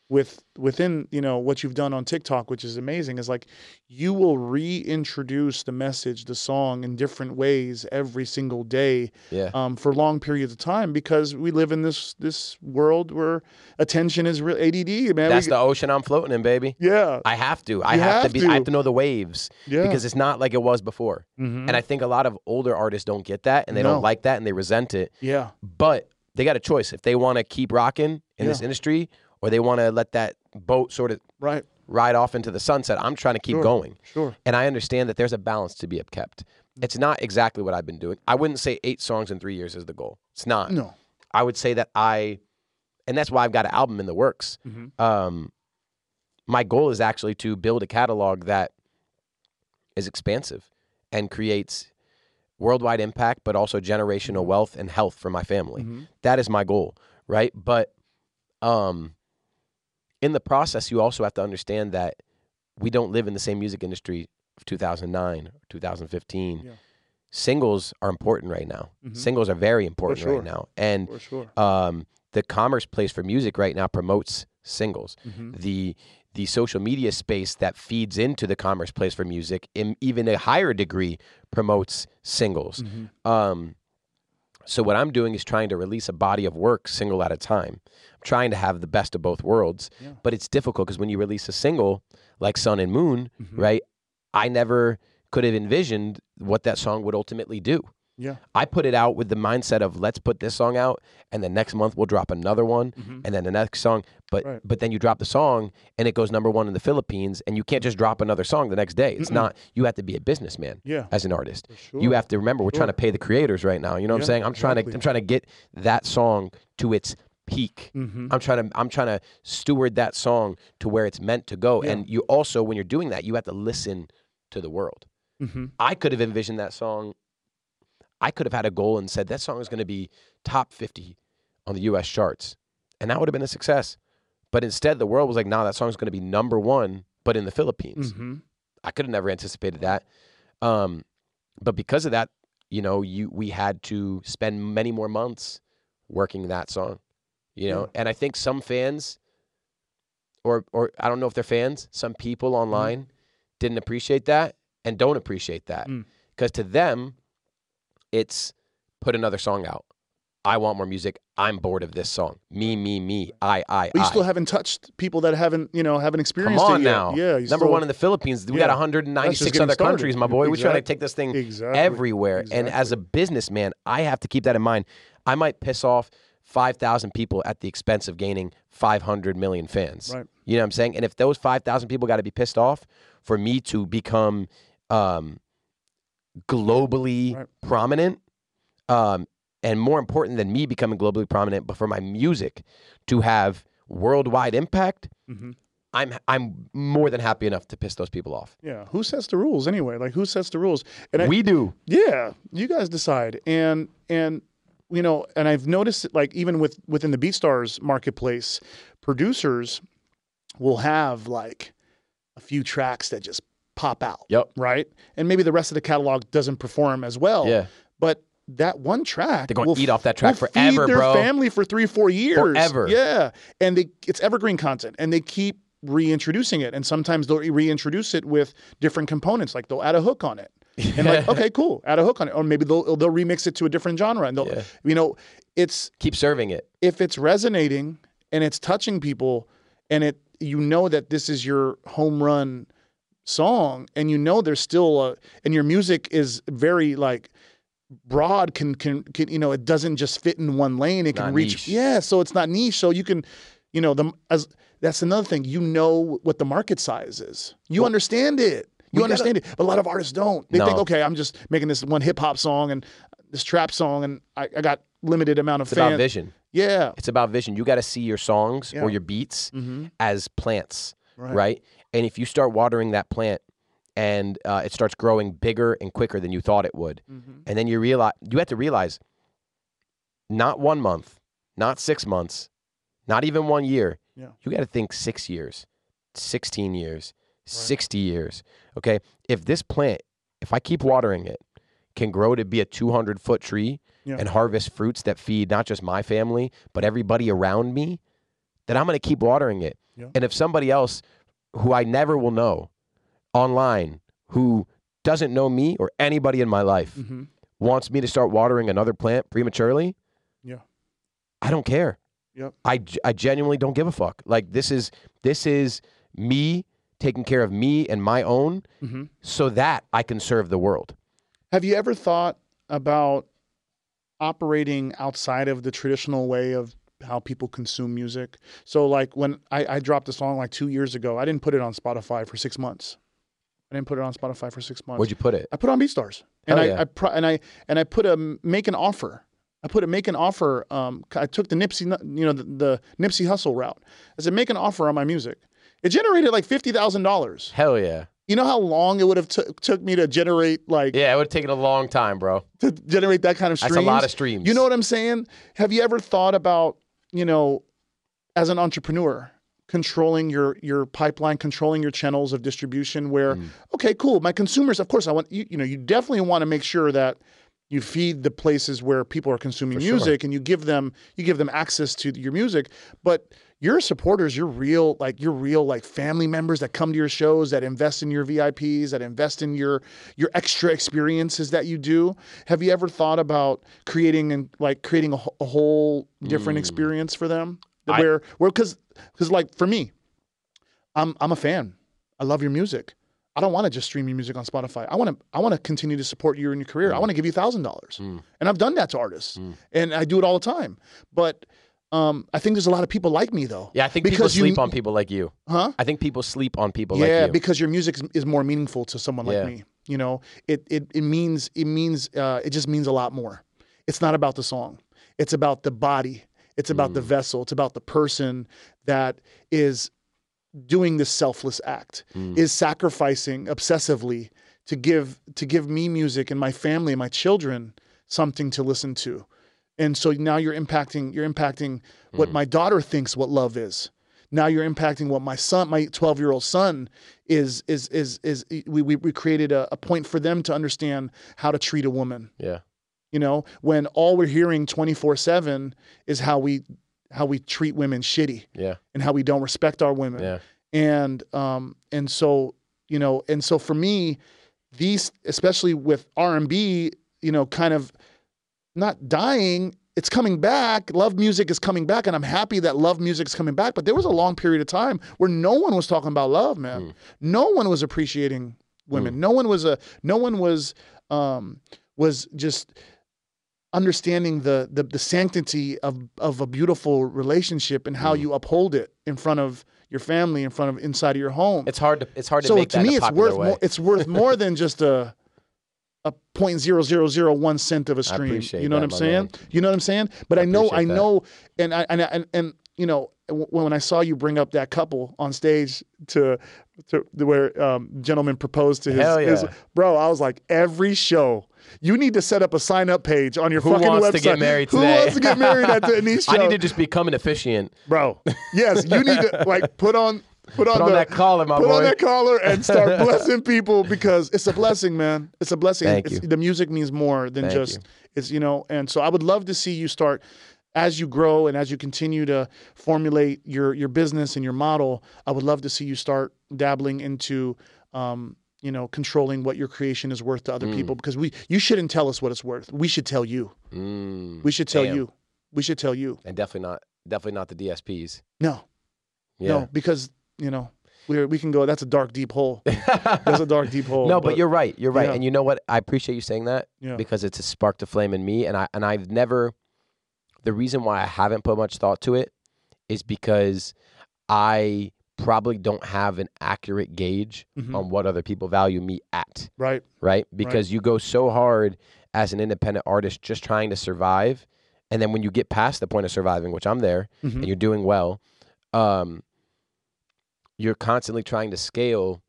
with within you know what you've done on tiktok which is amazing is like you will reintroduce the message the song in different ways every single day Yeah. um, for long periods of time because we live in this this world where attention is real add man That's We- the ocean I'm floating in, baby. yeah I have to. I have, have to be. I have to. to know the waves Yeah. because it's not like it was before. Mhm. And I think a lot of older artists don't get that, and they No. don't like that, and they resent it. yeah But they got a choice if they want to keep rocking in this industry, or they want to let that boat sort of right ride off into the sunset. I'm trying to keep Sure. going. sure And I understand that there's a balance to be kept. It's not exactly what I've been doing. I wouldn't say eight songs in three years is the goal. It's not. no I would say that I, and that's why I've got an album in the works. Mhm. Um, my goal is actually to build a catalog that is expansive and creates worldwide impact, but also generational wealth and health for my family. Mhm. That is my goal, right? But um, in the process, you also have to understand that we don't live in the same music industry of 2009 or 2015. Yeah. Singles are important right now. Mhm. Singles are very important sure. right now, and sure um, the commerce place for music right now promotes singles. Mhm. The the social media space that feeds into the commerce place for music, in even a higher degree, promotes singles. Mhm. Um, So what I'm doing is trying to release a body of work single at a time. Trying to have the best of both worlds, but it's difficult because when you release a single like Sun and Moon, Mm-hmm. right? I never could have envisioned what that song would ultimately do. Yeah. I put it out with the mindset of let's put this song out and then next month we'll drop another one and then the next song but Mm-hmm. Right. but then you drop the song and it goes number 1 in the Philippines and you can't just drop another song the next day. It's not you have to be a businessman Yeah. as an artist. sure. You have to remember we're trying to pay the creators right now. You know what I'm saying? I'm trying to. I'm trying to get that song to its peak. Mm-hmm. I'm trying to I'm trying to steward that song to where it's meant to go. And you also when you're doing that, you have to listen to the world. Mm-hmm. I could have envisioned that song. I could have had a goal and said that song is going to be top 50 on the US charts. And that would have been a success. But instead, the world was like, nah, that song's going to be number one, but in the Philippines. Mm-hmm. I could have never anticipated that. Um, but because of that, you know, you we had to spend many more months working that song. You know, and I think some fans, or or I don't know if they're fans, some people online didn't appreciate that and don't appreciate that Mm. because to them, it's put another song out. I want more music. I'm bored of this song. Me, me, me. I, I, But you I. still haven't touched people that haven't, you know, haven't Come experienced on it yet. now. Yeah. Number still- one in the Philippines. We Yeah. got 196 other started. countries, my boy. We're trying to take this thing Exactly. everywhere. And as a businessman, I have to keep that in mind. I might piss off 5,000 people at the expense of gaining 500 million fans. Right. You know what I'm saying? And if those 5,000 people got to be pissed off for me to become um, globally Right. prominent, um, and more important than me becoming globally prominent, but for my music to have worldwide impact, Mhm. I'm I'm more than happy enough to piss those people off. Yeah. Who sets the rules anyway? Like who sets the rules? And I, we do. Yeah, you guys decide. And and you know, and I've noticed like even with within the BeatStars marketplace, producers will have like a few tracks that just pop out. Yep. Right? And maybe the rest of the catalog doesn't perform as well. Yeah. But that one track They're gonna will eat off that track forever, feed their bro. family for three, four years. Forever. Yeah. And they it's evergreen content and they keep reintroducing it. And sometimes they'll reintroduce it with different components. Like they'll add a hook on it. And like, okay, cool, add a hook on it. Or maybe they'll they'll remix it to a different genre. And they'll Yeah. you know, it's Keep serving it. if it's resonating and it's touching people and it you know that this is your home run song and you know there's still a and your music is very like broad can can, can you know it doesn't just fit in one lane it can reach niche. yeah so it's not niche so you can you know the as that's another thing you know what the market size is you understand it you we understand it but a lot of artists don't they think okay i'm just making this one hip hop song and this trap song and I, I got limited amount of It's about fans vision. yeah It's about vision. You got to see your songs Yeah. or your beats as plants, Right. right. And if you start watering that plant and uh, it starts growing bigger and quicker than you thought it would, Mm-hmm. and then you realize you have to realize, not one month, not six months, not even one year. Yeah. You got to think six years, sixteen years, sixty years. Okay, if this plant, if I keep watering it, can grow to be a two hundred foot tree Yeah. and harvest fruits that feed not just my family but everybody around me, then I'm going to keep watering it. Yeah. And if somebody else who I never will know online who doesn't know me or anybody in my life Mm-hmm. wants me to start watering another plant prematurely, Yeah. I don't care. Yep. I, I genuinely don't give a fuck. Like this is this is me taking care of me and my own Mm-hmm. so that I can serve the world. Have you ever thought about operating outside of the traditional way of how people consume music? So, like when I, I dropped a song like two years ago, I didn't put it on Spotify for six months. I didn't put it on Spotify for six months. Where'd you put it? I put it on BeatStars, and Hell I, yeah. I pro- and I and I put a make an offer. I put a make an offer. Um, I took the Nipsey, you know, the, the Nipsey Hussle route. I said make an offer on my music. It generated like fifty thousand dollars. Hell yeah. You know how long it would have took took me to generate like Yeah, it would have taken a long time, bro. to generate that kind of That's streams. a lot of streams. You know what I'm saying? Have you ever thought about, you know, as an entrepreneur, controlling your your pipeline, controlling your channels of distribution where Mm. okay, cool, my consumers, of course I want you, you know, you definitely want to make sure that you feed the places where people are consuming For sure. music and you give them you give them access to your music, but your supporters, your real like your real like family members that come to your shows, that invest in your VIPs, that invest in your your extra experiences that you do. Have you ever thought about creating and like creating a, a whole different experience for them? Mm. I- where where because because like for me, I'm I'm a fan. I love your music. I don't want to just stream your music on Spotify. I want to I want to continue to support you in your career. I want to give you thousand dollars, Mm. and I've done that to artists, Mm. and I do it all the time. But um, I think there's a lot of people like me though. Yeah, I think people Because you- sleep on people like you. Huh? I think people sleep on people yeah, like you. because your music is, is more meaningful to someone Yeah. like me. You know, it it it means it means uh, it just means a lot more. It's not about the song. It's about the body. It's about Mm. the vessel. It's about the person that is doing this selfless act, Mm. is sacrificing obsessively to give to give me music and my family and my children something to listen to. And so now you're impacting you're impacting what my daughter thinks what love is. Now you're impacting what my son, my 12 year old son, is is is is. We we, we created a, a point for them to understand how to treat a woman. yeah. You know, when all we're hearing 24 seven is how we how we treat women shitty Yeah. and how we don't respect our women Yeah. and um and so you know and so for me these especially with r&b you know kind of not dying it's coming back. Love music is coming back and i'm happy that love music is coming back but there was a long period of time where no one was talking about love man. Hmm. No one was appreciating women. Hmm. No one was a no one was um was just understanding the the, the sanctity of of a beautiful relationship and how hmm. you uphold it in front of your family in front of inside of your home. It's hard to it's hard to so make to me it's worth way. more it's worth more than just a a point zero zero zero one cent of a stream you know what i'm saying man. you know what i'm saying but i, know i that. know and i and, I- and and you know when i saw you bring up that couple on stage to to where um gentleman proposed to his, Hell his bro i was like every show you need to set up a sign up page on your Who fucking wants website. to get married Who wants to get married at the show? I need to just become an officiant. bro. Yes, you need to like put on put on, Put on the, that collar, my put boy. on that collar and start blessing people because it's a blessing, man. It's a blessing. Thank It's- you. The music means more than Thank just you. it's you know. And so I would love to see you start as you grow and as you continue to formulate your your business and your model. I would love to see you start dabbling into. Um, you know, controlling what your creation is worth to other people Mm. because we you shouldn't tell us what it's worth. We should tell you. Mm, We should tell Damn. you. We should tell you. and definitely not definitely not the DSPs. No, Yeah. no, because you know we we can go. That's a dark, deep hole. That's a dark, deep hole. no, but, you're right. You're right. yeah. And you know what? I appreciate you saying that yeah, because it's a spark to flame in me and I and I've never the reason why I haven't put much thought to it is because I probably don't have an accurate gauge Mhm. on what other people value me at, right. right? Because you go so hard as an independent artist just trying to survive and then when you get past the point of surviving, which I'm there, Mhm. and you're doing well, um, you're constantly trying to scale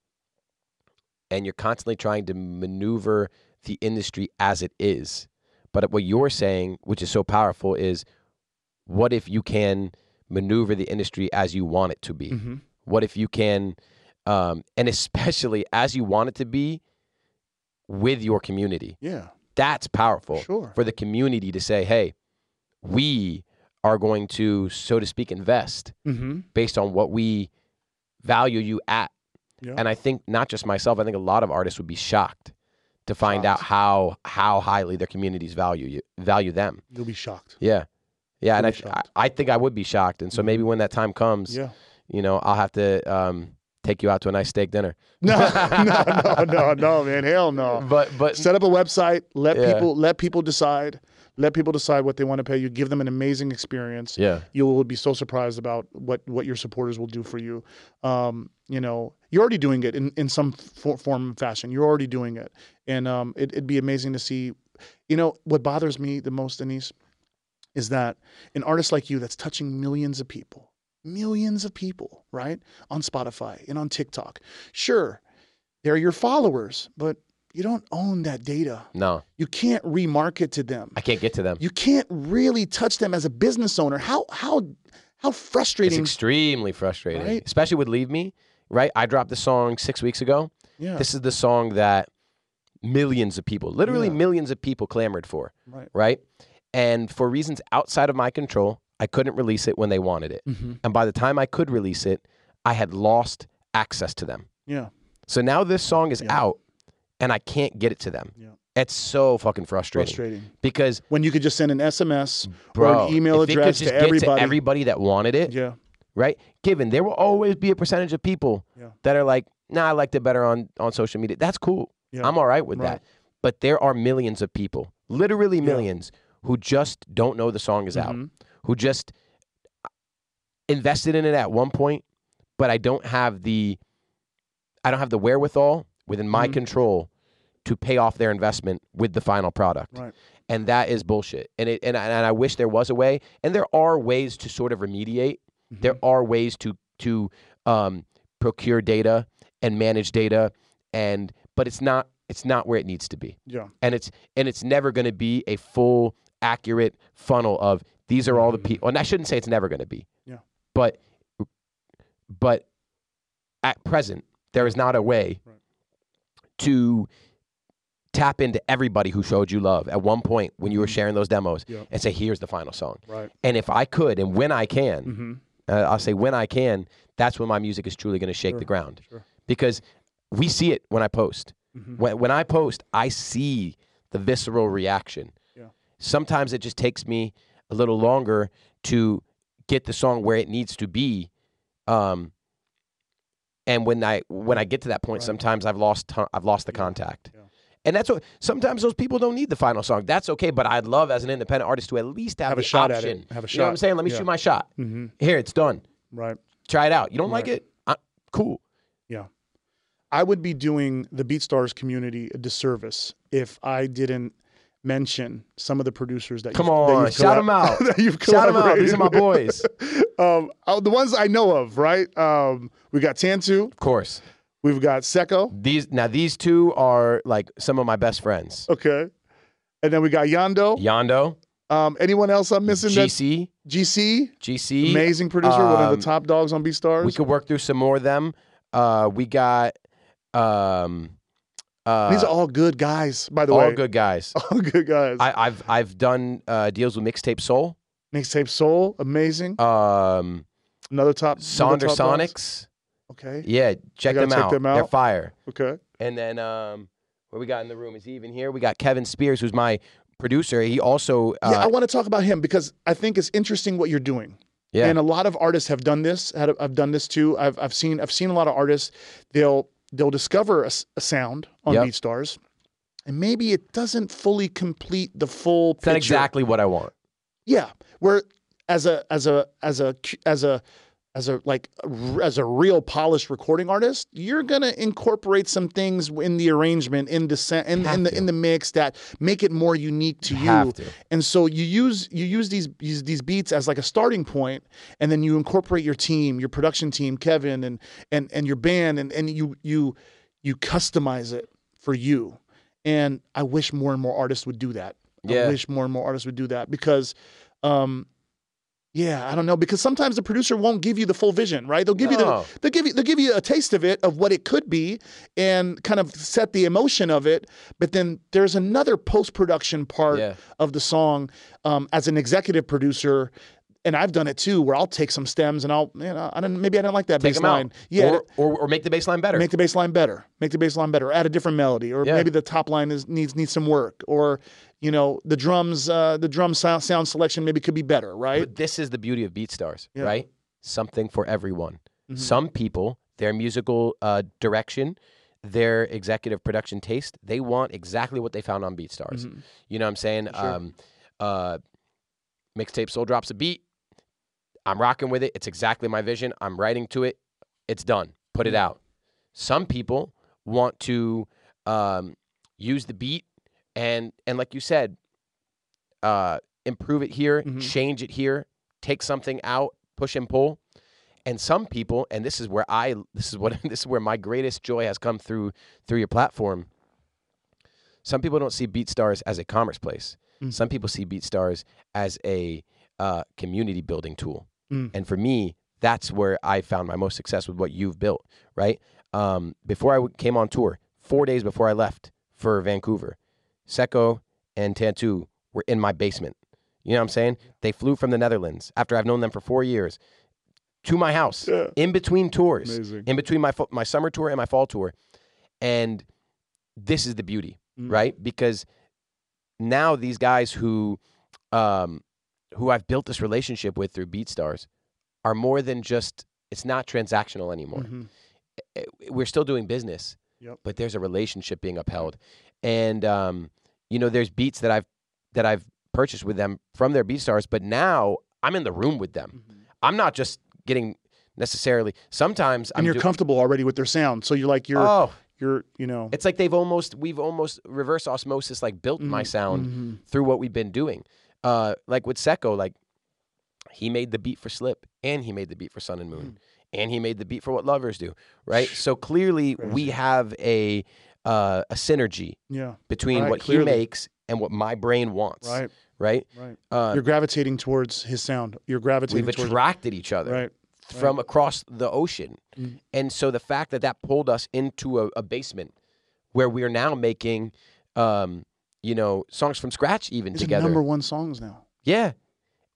and you're constantly trying to maneuver the industry as it is. But what you're saying, which is so powerful, is what if you can maneuver the industry as you want it to be? hmm What if you can, um, and especially as you want it to be with your community? Yeah, That's powerful sure. for the community to say, hey, we are going to, so to speak, invest hmm based on what we value you at. Yeah. And I think not just myself, I think a lot of artists would be shocked to find out how how highly their communities value you value them. You'll be shocked. Yeah. Yeah, and I, You'll be I shocked. I think I would be shocked. And so maybe when that time comes, Yeah. you know, I'll have to um, take you out to a nice steak dinner. No, no, no, no, no, man. Hell no. But but Set up a website. Let Yeah. people let people decide. Let people decide what they want to pay you. Give them an amazing experience. yeah. you will be so surprised about what what your supporters will do for you. Um, you know, you're already doing it in in some for, form and fashion. You're already doing it, and um, it, it'd be amazing to see. You know, what bothers me the most, Anees, is that an artist like you that's touching millions of people, millions of people, right, on Spotify and on TikTok. Sure, they're your followers, but you don't own that data. No, You can't remarket to them I can't get to them. you can't really touch them as a business owner. How how how frustrating. It's extremely frustrating, Right? especially with "Leave Me." Right, I dropped the song six weeks ago. yeah, This is the song that millions of people, literally Yeah. millions of people, clamored for. right. Right, and for reasons outside of my control, I couldn't release it when they wanted it. Mm-hmm. And by the time I could release it, I had lost access to them. Yeah. So now this song is Yeah. out and I can't get it to them. Yeah. It's so fucking frustrating. Frustrating. Because When you could just send an SMS bro, or an email if it could address just to get everybody. to everybody that wanted it, yeah. right? Given there will always be a percentage of people Yeah. that are like, nah, I liked it better on, on social media. That's cool. Yeah. I'm all right with Right. that. But there are millions of people, literally millions, who just don't know the song is out, Mhm. who just invested in it at one point, but I don't have the I don't have the wherewithal within my Mhm. control to pay off their investment with the final product. Right. And that is bullshit. And it and I, and I wish there was a way. And there are ways to sort of remediate. Mm-hmm. There are ways to to um, procure data and manage data, and but it's not it's not where it needs to be. Yeah. And it's and it's never going to be a full accurate funnel of these are all the people. And I shouldn't say it's never going to be. Yeah. But but at present there is not a way Right. To tap into everybody who showed you love at one point when you were sharing those demos Mm-hmm. And say here's the final song Right. and if i could and when i can Mm-hmm. uh, i'll say when i can that's when my music is truly going to shake Sure, the ground sure. because we see it when i post Mhm. when, when i post i see the visceral reaction Yeah. sometimes it just takes me a little longer to get the song where it needs to be um, and when I when I get to that point, Right. sometimes I've lost ton- I've lost the Yeah, contact. yeah. And that's what sometimes those people don't need the final song. That's okay, but I'd love as an independent artist to at least have, Have a shot at option. it. Have a shot. You know what I'm saying? Let me Yeah. shoot my shot. Mm-hmm. Here, it's done. Right. Try it out. You don't like it? Uh, cool. Yeah. I would be doing the BeatStars community a disservice if I didn't mention some of the producers that Come you've, on, that shout 'em collab- out. that you've Shout 'em out. These are my boys. um, uh, the ones I know of, right? Um, we got Tantu, Of course. we've got Seko, These now these two are like some of my best friends. okay, and then we got Yando. Yondo, Um, anyone else I'm missing? GC, GC, GC. amazing producer, one of um, the top dogs on BeatStars. We could work through some more of them. Uh, we got um, uh, These are all good guys, by the way. all way. good guys. All good guys. I, I've I've done uh, deals with Mixtape Soul, Mixtape Soul, amazing. um, Another top. another Sonder top dogs. Sonics. Okay. Yeah, check gotta them check out. them They're out. fire. Okay. And then um, what we got in the room is he even here. We got Kevin Spears, who's my producer. He also uh, yeah, I want to talk about him because I think it's interesting what you're doing. yeah. And a lot of artists have done this. Had- I've done this too. I've, I've seen I've seen a lot of artists. They'll they'll discover a sound on Yep. BeatStars, and maybe it doesn't fully complete the full it's not exactly what I want. Yeah, where as a as a as a as a as a like as a real polished recording artist, you're gonna incorporate some things in the arrangement, in the in, in the to. in the mix that make it more unique to you. Have to. And so you use you use these these, these beats as like a starting point, and then you incorporate your team, your production team, Kevin, and and and your band, and and you you you customize it for you. And I wish more and more artists would do that. Yeah. I wish more and more artists would do that because, um, yeah, I don't know because sometimes the producer won't give you the full vision, right? They'll give you the they'll give you they'll give you a taste of it of what it could be and kind of set the emotion of it. But then there's another post production part Yeah. of the song um, as an executive producer. And I've done it too, where I'll take some stems and I'll, you know, I don't, maybe I didn't like that Take bass them line. out. Yeah, Or, or, or make the bass line better. make the bass line better make the bass line better add a different melody or Yeah. maybe the top line is needs needs some work or you know the drums uh the drum sound, sound selection maybe could be better right But this is the beauty of BeatStars, Yeah. right? Something for everyone. Mhm. Some people, their musical uh, direction, their executive production taste, they want exactly what they found on BeatStars. Mhm. You know what I'm saying? Sure. Um, uh, mixtape Soul drops a beat. I'm rocking with it. It's exactly my vision. I'm writing to it. It's done. Put it Mm. out. Some people want to um, use the beat and and like you said, uh, improve it here, Mhm. change it here, take something out, push and pull. And some people, and this is where I this is what this is where my greatest joy has come through through your platform. Some people don't see BeatStars as a commerce place. Mm. Some people see BeatStars as a uh, community building tool. Mm. And for me, that's where I found my most success with what you've built. Right um, before I came on tour, four days before I left for Vancouver, Seko and Tantu were in my basement. You know what I'm saying? They flew from the Netherlands after I've known them for four years to my house Yeah. in between tours, Amazing. in between my my summer tour and my fall tour, and this is the beauty, Mm. right? Because now these guys who um, who I've built this relationship with through BeatStars are more than just. It's not transactional anymore. Mhm. Eh, We're still doing business, Yep. but there's a relationship being upheld, and um, you know, there's beats that I've that I've purchased with them from their BeatStars, but now I'm in the room with them. Mhm. I'm not just getting necessarily. Sometimes And I'm you're do- comfortable already with their sound, so you're like you're oh, you're you know it's like they've almost we've almost reverse osmosis like built my sound Mhm. through what we've been doing. Uh, like with Seko, like he made the beat for Slip, and he made the beat for Sun and Moon, and he made the beat for What Lovers Do. Right. So clearly, we have a uh, a synergy yeah between Right, what clearly. he makes and what my brain wants. right Right. right. Uh, you're gravitating towards his sound. You're gravitating we've attracted each other. right. from across the ocean. Mm. And so the fact that that pulled us into a, a basement where we are now making, um, you know, songs from scratch even These together. number one songs now. yeah.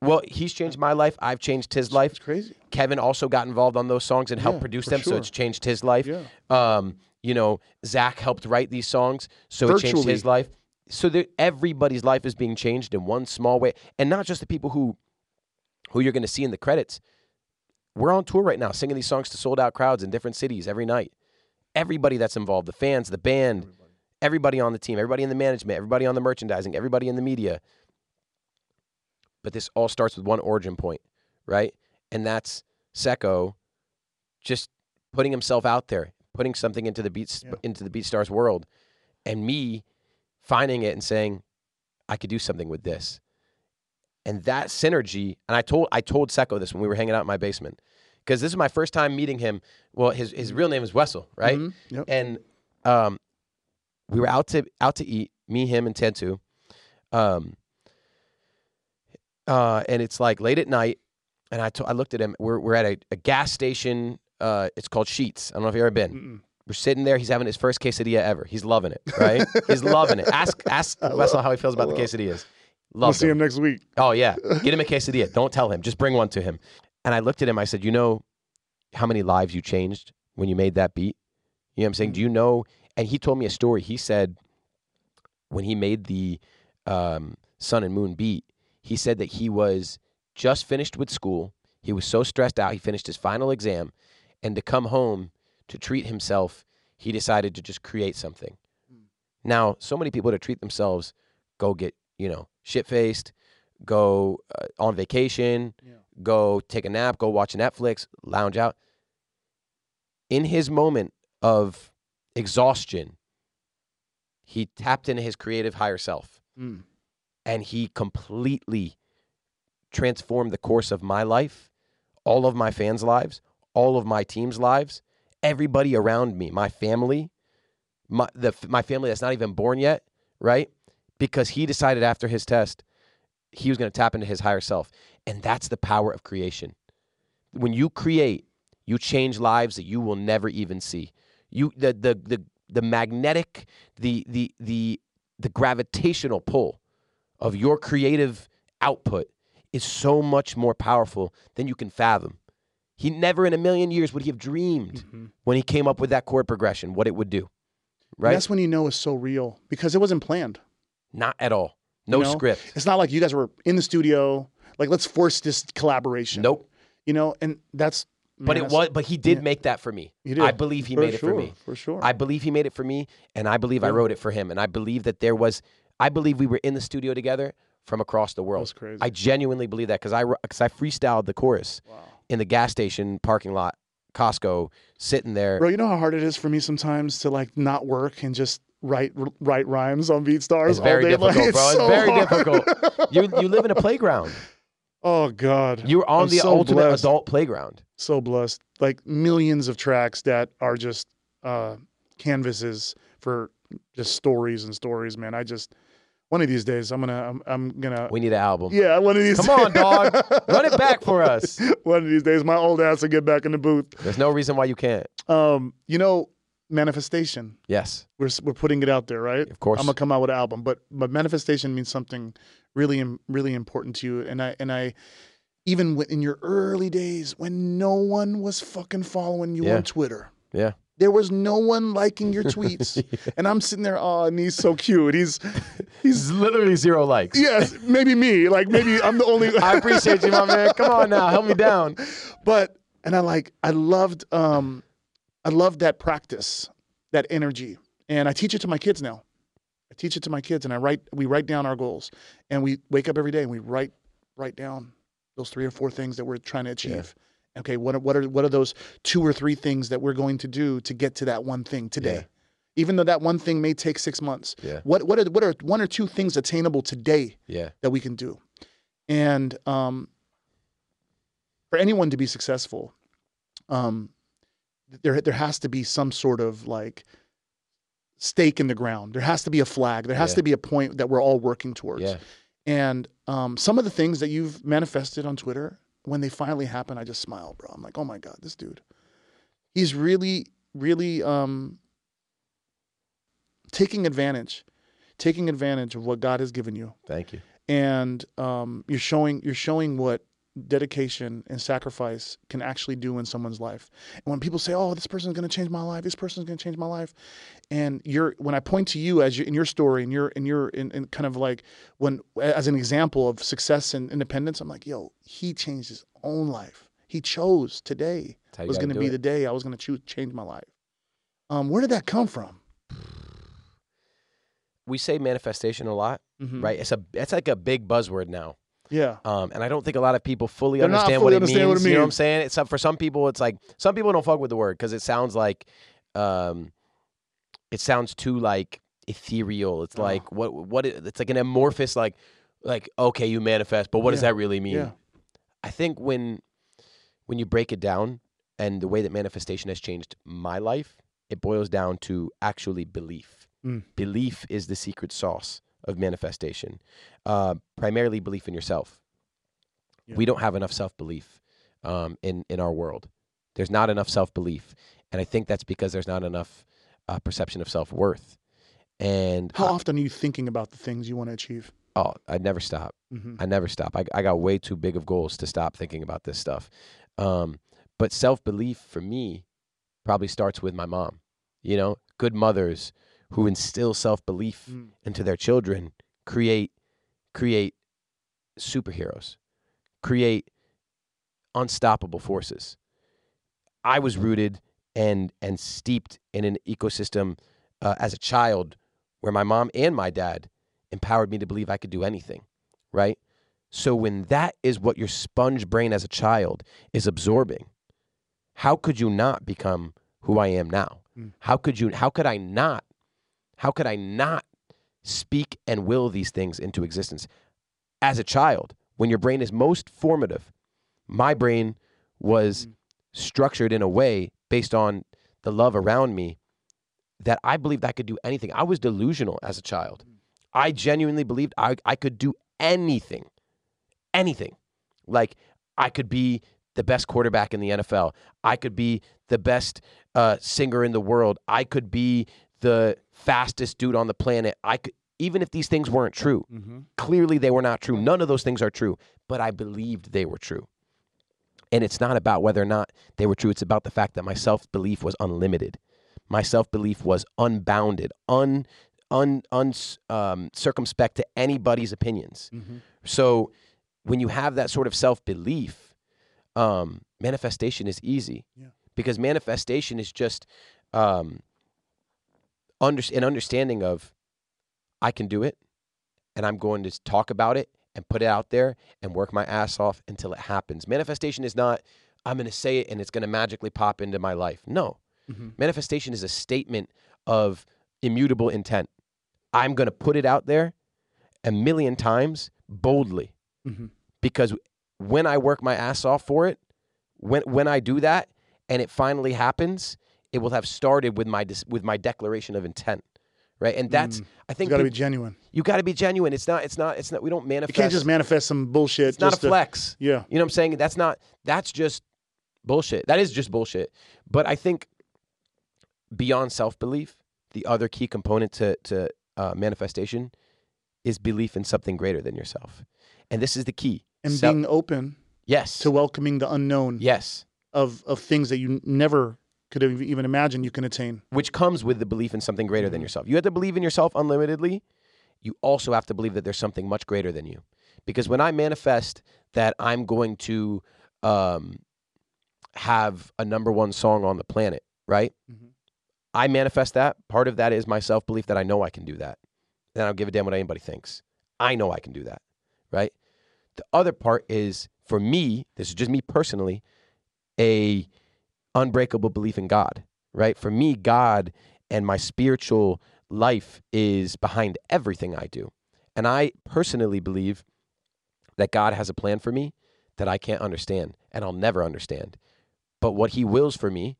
Well, he's changed my life. I've changed his life. It's crazy. Kevin also got involved on those songs and helped Yeah, produce them, so it's changed his life. Yeah. Um, you know, Zach helped write these songs, so it changed his life. So that everybody's life is being changed in one small way, and not just the people who, who you're going to see in the credits. We're on tour right now, singing these songs to sold out crowds in different cities every night. Everybody that's involved, the fans, the band, everybody on the team, everybody in the management, everybody on the merchandising, everybody in the media. But this all starts with one origin point, right? And that's Seko just putting himself out there, putting something into the beats Yeah. into the BeatStars world, and me finding it and saying, I could do something with this. And that synergy, and I told I told Seko this when we were hanging out in my basement. Because this is my first time meeting him. Well, his, his real name is Wessel, right? Mhm. Yep. And um, we were out to out to eat, me, him, and Tentu. Um, uh, and it's like late at night, and I I looked at him. We're we're at a, a gas station. Uh, it's called Sheetz. I don't know if you've ever been. Mm-mm. We're sitting there. He's having his first quesadilla ever. He's loving it, right? He's loving it. Ask ask Wessel how he feels about the quesadillas. We'll Love see him next week. Oh yeah, get him a quesadilla. Don't tell him. Just bring one to him. And I looked at him. I said, "You know how many lives you changed when you made that beat? You know what I'm saying? Do you know?" And he told me a story. He said when he made the um, Sun and Moon beat, he said that he was just finished with school. He was so stressed out. He finished his final exam, and to come home to treat himself, he decided to just create something. Now, so many people to treat themselves go get you know shit faced, go uh, on vacation, Yeah. go take a nap, go watch Netflix, lounge out. In his moment of exhaustion, he tapped into his creative higher self Mm. and he completely transformed the course of my life, all of my fans' lives, all of my team's lives, everybody around me, my family, my the my family that's not even born yet, right? Because he decided after his test he was going to tap into his higher self, and that's the power of creation. When you create, you change lives that you will never even see. You the the the the magnetic the the the the gravitational pull of your creative output is so much more powerful than you can fathom. He never in a million years would he have dreamed Mhm. when he came up with that chord progression what it would do. And Right? That's when you know it's so real because it wasn't planned. Not at all. No You know? script. It's not like you guys were in the studio, like let's force this collaboration. Nope. You know, and that's But man, it was but he did yeah. make that for me. I believe he For made it for me. For sure. I believe he made it for me, and I believe I wrote it for him. And I believe that there was, I believe we were in the studio together from across the world. That's crazy. I genuinely believe that because I because I freestyled the chorus wow. in the gas station parking lot, Costco, sitting there. Bro, you know how hard it is for me sometimes to like not work and just write write rhymes on BeatStars It's all very day. difficult, Like, bro. It's so very hard. difficult. You you live in a playground. oh God. You're on I'm the so ultimate blessed. adult playground. So blessed. Like millions of tracks that are just uh, canvases for just stories and stories, man. I just one of these days I'm gonna I'm, I'm gonna We need an album. yeah one of these. Come on, dog. Run it back for us. one of these days, my old ass will get back in the booth. There's no reason why you can't. Um, you know, manifestation. Yes. We're we're putting it out there, right? Of course. I'm gonna come out with an album, but but manifestation means something really really important to you. And I and I even in your early days when no one was fucking following you Yeah. on Twitter. Yeah. There was no one liking your tweets, and I'm sitting there. Oh, and he's so cute. He's He's literally zero likes. yes, maybe me. Like maybe I'm the only. I appreciate you, my man. Come on now, help me down. but and I like I loved um I loved that practice, that energy. And I teach it to my kids now. I teach it to my kids and I write we write down our goals and we wake up every day and we write write down those three or four things that we're trying to achieve. Okay, what are, what are what are those two or three things that we're going to do to get to that one thing today? Yeah. Even though that one thing may take 6 months. Yeah. What what are what are one or two things attainable today Yeah. that we can do. And um, for anyone to be successful, um, there there has to be some sort of like stake in the ground. There has to be a flag. There has Yeah. to be a point that we're all working towards. Yeah. And um, some of the things that you've manifested on Twitter, when they finally happen, I just smile, bro. I'm like, oh my god, this dude, he's really, really um, taking advantage, taking advantage of what God has given you Thank you. and um, you're showing you're showing what dedication and sacrifice can actually do in someone's life. And when people say, "Oh, this person's going to change my life. This person's going to change my life," and you're when I point to you as you, in your story and your in your in, in kind of like when as an example of success and independence, I'm like, "Yo, he changed his own life. He chose today was going to be it. the day I was going to choose change my life." Um, where did that come from? We say manifestation a lot, Mhm. right? It's a it's like a big buzzword now. Yeah. Um, and I don't think a lot of people fully They're understand, fully what, it understand what it means, You know what I'm saying? It's for some people, it's like some people don't fuck with the word because it sounds like, um, it sounds too like ethereal. It's Oh. like what what it, it's like an amorphous like like okay, you manifest, but what does that really mean? Yeah. I think when when you break it down and the way that manifestation has changed my life, it boils down to actually belief. Mm. Belief is the secret sauce of manifestation. Uh, primarily belief in yourself. Yeah. We don't have enough self belief um, in in our world. There's not enough self belief, and I think that's because there's not enough uh, perception of self worth. And How I- often are you thinking about the things you want to achieve? oh, I never stop. hmm I never stop. I, I got way too big of goals to stop thinking about this stuff. Um, but self belief for me probably starts with my mom. You know, good mothers who instill self belief Mm. into their children create create superheroes, create unstoppable forces. I was rooted and and steeped in an ecosystem uh, as a child where my mom and my dad empowered me to believe I could do anything, right? So when that is what your sponge brain as a child is absorbing, how could you not become who I am now? Mm. How could you how could I not how could I not speak and will these things into existence as a child when your brain is most formative? My brain was Mm. structured in a way based on the love around me that I believed I could do anything. I was delusional as a child. I genuinely believed I, I could do anything, anything. Like I could be the best quarterback in the NFL. I could be the best uh, singer in the world. I could be the fastest dude on the planet. I could, even if these things weren't true. Mm-hmm. Clearly, they were not true. None of those things are true, but I believed they were true. And it's not about whether or not they were true. It's about the fact that my self belief was unlimited. My self belief was unbounded, un, un, un, um, circumspect to anybody's opinions. Mm-hmm. So when you have that sort of self belief, um, manifestation is easy Yeah. because manifestation is just um, under, an understanding of I can do it, and I'm going to talk about it and put it out there and work my ass off until it happens. Manifestation is not I'm going to say it and it's going to magically pop into my life. No, Mm-hmm. manifestation is a statement of immutable intent. I'm going to put it out there a million times boldly Mm-hmm. because when I work my ass off for it, when when I do that and it finally happens, it will have started with my dis- with my declaration of intent, right? And that's Mm. I think got to be genuine. you got to be genuine. It's not it's not it's not we don't manifest. You can't just manifest some bullshit. it's not a just to- flex. yeah. You know what I'm saying? That's not that's just bullshit. That is just bullshit. But I think beyond self belief, the other key component to to uh, manifestation is belief in something greater than yourself, and this is the key. And Self- being open yes, to welcoming the unknown yes, of of things that you never could have even imagined you can attain. which comes with the belief in something greater than yourself. You have to believe in yourself unlimitedly. You also have to believe that there's something much greater than you. Because when I manifest that I'm going to um, have a number one song on the planet, right? Mhm. I manifest that. Part of that is my self belief that I know I can do that. And I don't give a damn what anybody thinks. I know I can do that, right? The other part is for me, this is just me personally, a unbreakable belief in God, right? For me, God and my spiritual life is behind everything I do. And I personally believe that God has a plan for me that I can't understand and I'll never understand. But what He wills for me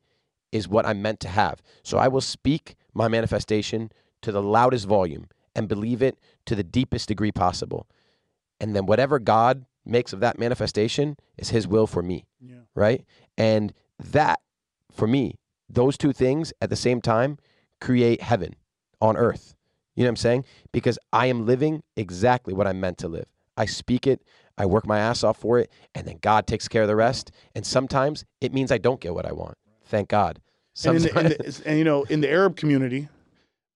is what I'm meant to have. So I will speak my manifestation to the loudest volume and believe it to the deepest degree possible. And then whatever God makes of that manifestation is His will for me Yeah. right? And that, for me, those two things at the same time create heaven on earth. You know what I'm saying? Because I am living exactly what I'm meant to live. I speak it, I work my ass off for it, and then God takes care of the rest. And sometimes it means I don't get what I want. Thank God. And, in Sometimes, the, in the, and you know, in the Arab community,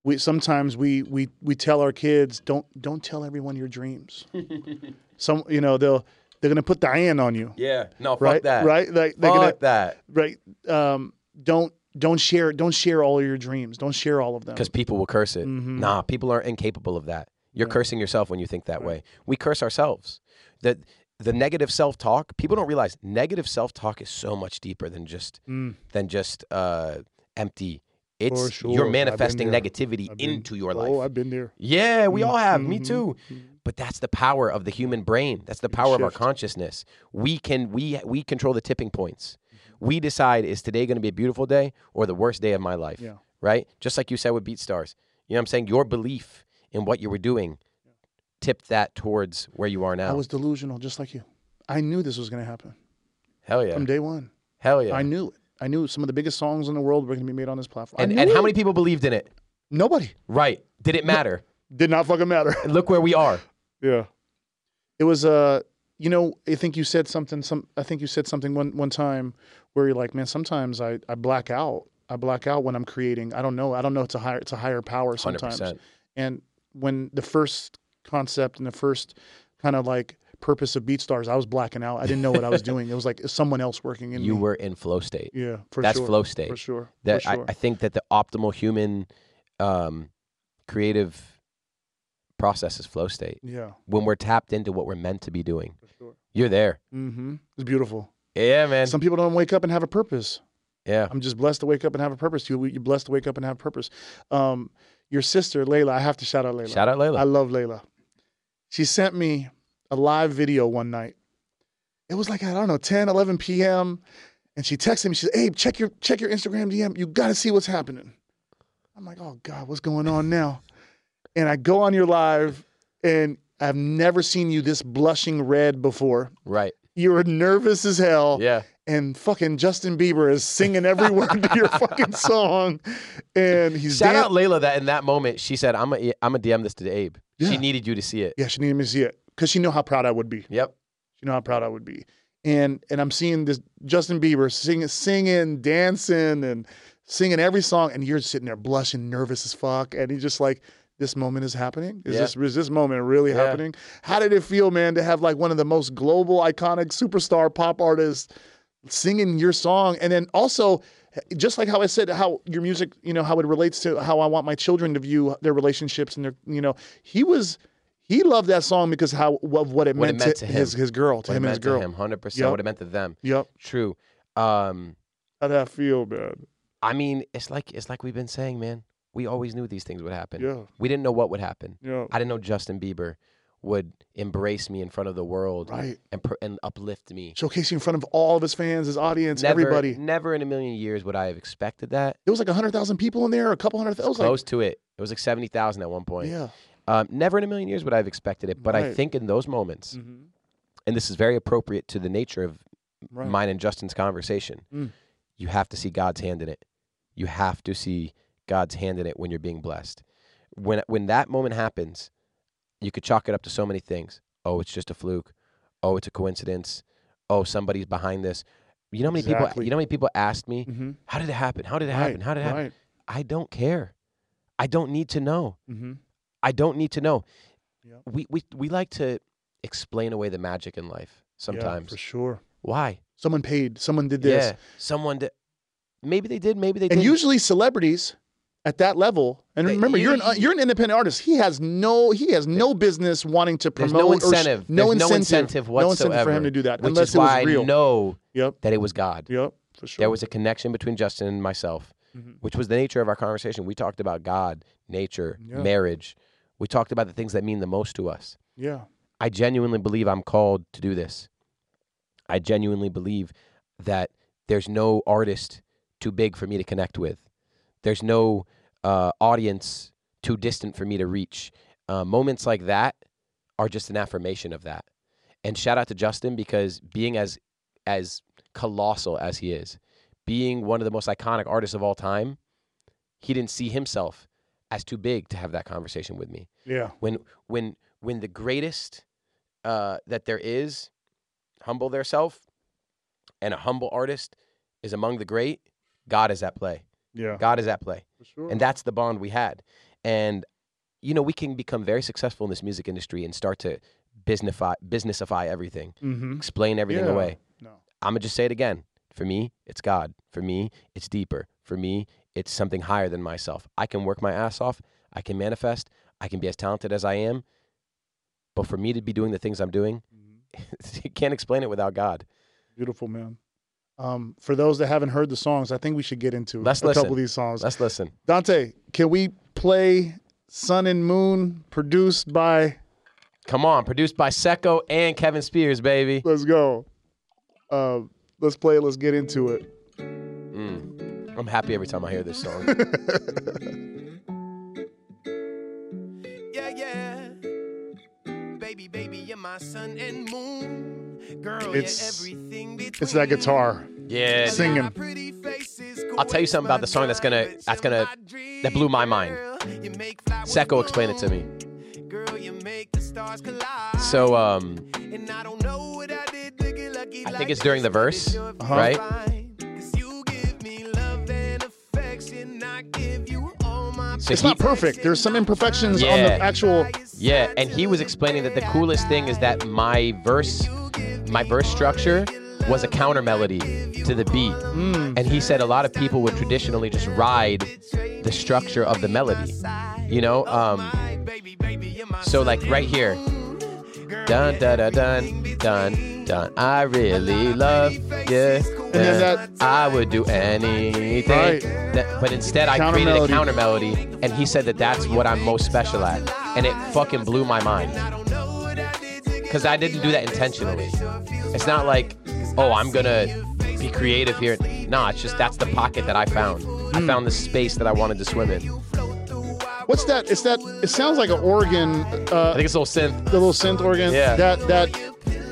we sometimes we we we tell our kids don't don't tell everyone your dreams. Some you know they'll they're gonna put the iron on you, yeah, no, fuck right? that. Right? Like they're Fuck gonna that. right. Um, don't don't share don't share all your dreams. Don't share all of them. Because people will curse it. Mhm. Nah, people are incapable of that. You're Yeah. cursing yourself when you think that Right. way. We curse ourselves. The the negative self talk. People don't realize negative self talk is so much deeper than just Mm, than just uh, empty. It's sure. you're manifesting negativity been- into your life. Oh, I've been there. Yeah, we all have. Me Mhm. too. But that's the power of the human brain. That's the power of our consciousness. We can we we control the tipping points. Mm-hmm. We decide is today going to be a beautiful day or the worst day of my life. Yeah. Right? Just like you said with BeatStars. You know what I'm saying? Your belief in what you were doing tipped that towards where you are now. I was delusional, just like you. I knew this was gonna happen Hell yeah. from day one. Hell yeah. I knew it. I knew some of the biggest songs in the world were gonna be made on this platform. And and how many people believed in it? Nobody. Right. Did it matter? Did not fucking matter. And look where we are. Yeah. It was uh you know, I think you said something some I think you said something one one time where you're like, man, sometimes I, I black out. I black out when I'm creating. I don't know. I don't know it's a higher it's a higher power sometimes. 100%. And when the first concept and the first kind of like purpose of BeatStars, I was blacking out. I didn't know what I was doing. It was like someone else working in You me. were in flow state. yeah, for That's sure. flow state. For sure. that for sure. I, I think that the optimal human um, creative process is flow state. yeah, When we're tapped into what we're meant to be doing, for sure. you're there. Mm-hmm. It's beautiful. Yeah, man. Some people don't wake up and have a purpose. yeah. I'm just blessed to wake up and have a purpose. You, you're blessed to wake up and have a purpose. Um, your sister, Layla, I have to shout out Layla. Shout out Layla. I love Layla. She sent me a live video one night. It was like, I don't know, 10, 11 p.m. And she texted me, she said, Abe, check your check your Instagram DM. You gotta see what's happening. I'm like, oh God, what's going on now? And I go on your live and I've never seen you this blushing red before. right. You were nervous as hell Yeah. and fucking Justin Bieber is singing every word to your fucking song, and he's Shout dan- out Layla that in that moment she said, "I'm a I'm a DM this to Abe." Yeah. She needed you to see it. Yeah, she needed me to see it because she knew how proud I would be. Yep. She knew how proud I would be, and and I'm seeing this Justin Bieber singing, singing, dancing, and singing every song, and you're sitting there blushing, nervous as fuck, and he's just like. This moment is happening. Is Yeah. this is this moment really Yeah. happening? How did it feel, man, to have like one of the most global, iconic superstar pop artists singing your song and then also just like how I said how your music you know how it relates to how I want my children to view their relationships and their you know he was he loved that song because how of what it, What it meant, meant to, to his him. his girl to What him and his girl him, hundred percent. Yep. What it meant to them. yep True. Um, how'd that feel man I mean, it's like it's like we've been saying, man. We always knew these things would happen. yeah We didn't know what would happen. yeah I didn't know Justin Bieber would embrace me in front of the world right and and uplift me. showcasing in front of all of his fans his audience Never, everybody never in a million years would I have expected that. there was like 100,000 people in there a couple hundred thousand Close to it. It was like seventy thousand at one point. yeah Um, never in a million years would I have expected it. But I think in those moments, mm-hmm. and this is very appropriate to the nature of right mine and Justin's conversation, Mm. you have to see God's hand in it. you have to see God's hand in it when you're being blessed. When when that moment happens, you could chalk it up to so many things. Oh, it's just a fluke. Oh, it's a coincidence. Oh, somebody's behind this. You know how many Exactly. people you know how many people asked me, Mm-hmm. "How did it happen? How did it happen? How did it happen?" Right. I don't care. I don't need to know. Mm-hmm. I don't need to know. Yep. We we we like to explain away the magic in life sometimes. for sure. Why? Someone paid. Someone did this. Yeah, someone did. Maybe they did. Maybe they did. and did. usually celebrities at that level and They- remember you're an you- you're an independent artist he has no he has no business wanting to promote no or incentive. no, There's incentive no incentive no incentive for him to do that which unless is it was why real I know yep that it was God. yep for sure There was a connection between Justin and myself, Mhm. which was the nature of our conversation. We talked about God, nature, Yeah. marriage. We talked about the things that mean the most to us. yeah I genuinely believe I'm called to do this. I genuinely believe that there's no artist too big for me to connect with. There's no uh, audience too distant for me to reach. Uh, moments like that are just an affirmation of that. And shout out to Justin because being as as colossal as he is, being one of the most iconic artists of all time, he didn't see himself as too big to have that conversation with me. Yeah. When when when the greatest uh, that there is humble their self and a humble artist is among the great god is at play. Yeah. God is at play. For sure. And that's the bond we had. And you know we can become very successful in this music industry and start to businessify businessify everything mm-hmm. explain everything Yeah. away. No. I'm gonna just say it again. For me it's god. For me it's deeper. For me it's something higher than myself i can work my ass off i can manifest i can be as talented as i am but for me to be doing the things i'm doing Mhm. you can't explain it without god beautiful man um, for those that haven't heard the songs, I think we should get into Let's a listen. couple of these songs. let's listen Dante, can we play Sun and Moon, produced by? come on produced by Seko and kevin spears baby Let's go. Uh, let's play it. Let's get into it. I'm happy every time i hear this song Yeah, yeah. Baby, baby, you're my sun and moon. Girl, It's- you're everything It's that guitar. yeah Singing. I'll tell you something about the song that's gonna- that's gonna- that blew my mind. Seko explained it to me. Girl, you make the stars collide. so um and I don't know what I did lucky I like think it's during the verse, you're right? So It's not perfect. There's some imperfections on the actual. Yeah, and he was explaining that the coolest thing is that my verse, my verse structure was a counter melody to the beat. Mm, And he said a lot of people would traditionally just ride the structure of the melody. You know, um, so like right here, dun dun dun dun dun dun. I really love you. And then that- I would do anything. Right. That- but instead, I Counter created melody. a counter melody, and he said that that's what I'm most special at, and it fucking blew my mind. Because I didn't do that intentionally. It's not like, oh, I'm gonna be creative here. Nah, it's just that's the pocket that I found. I Hmm. found the space that I wanted to swim in. What's that? It's that. It sounds like an organ. I Uh, think it's a little synth. the little synth organ. Yeah. That that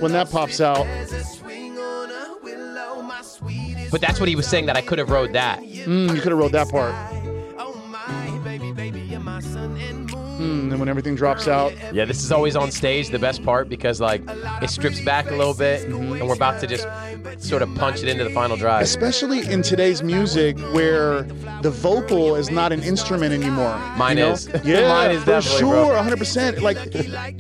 when that pops out. But that's what he was saying that I could have rode that. Mm, you could have wrote that part. Then when everything drops out, Yeah, this is always on stage the best part because like it strips back a little bit, and we're about to just sort of punch it into the final drive. especially in today's music where the vocal is not an instrument anymore. Mine you know? is. Yeah, Mine is for sure, bro. 100%. Like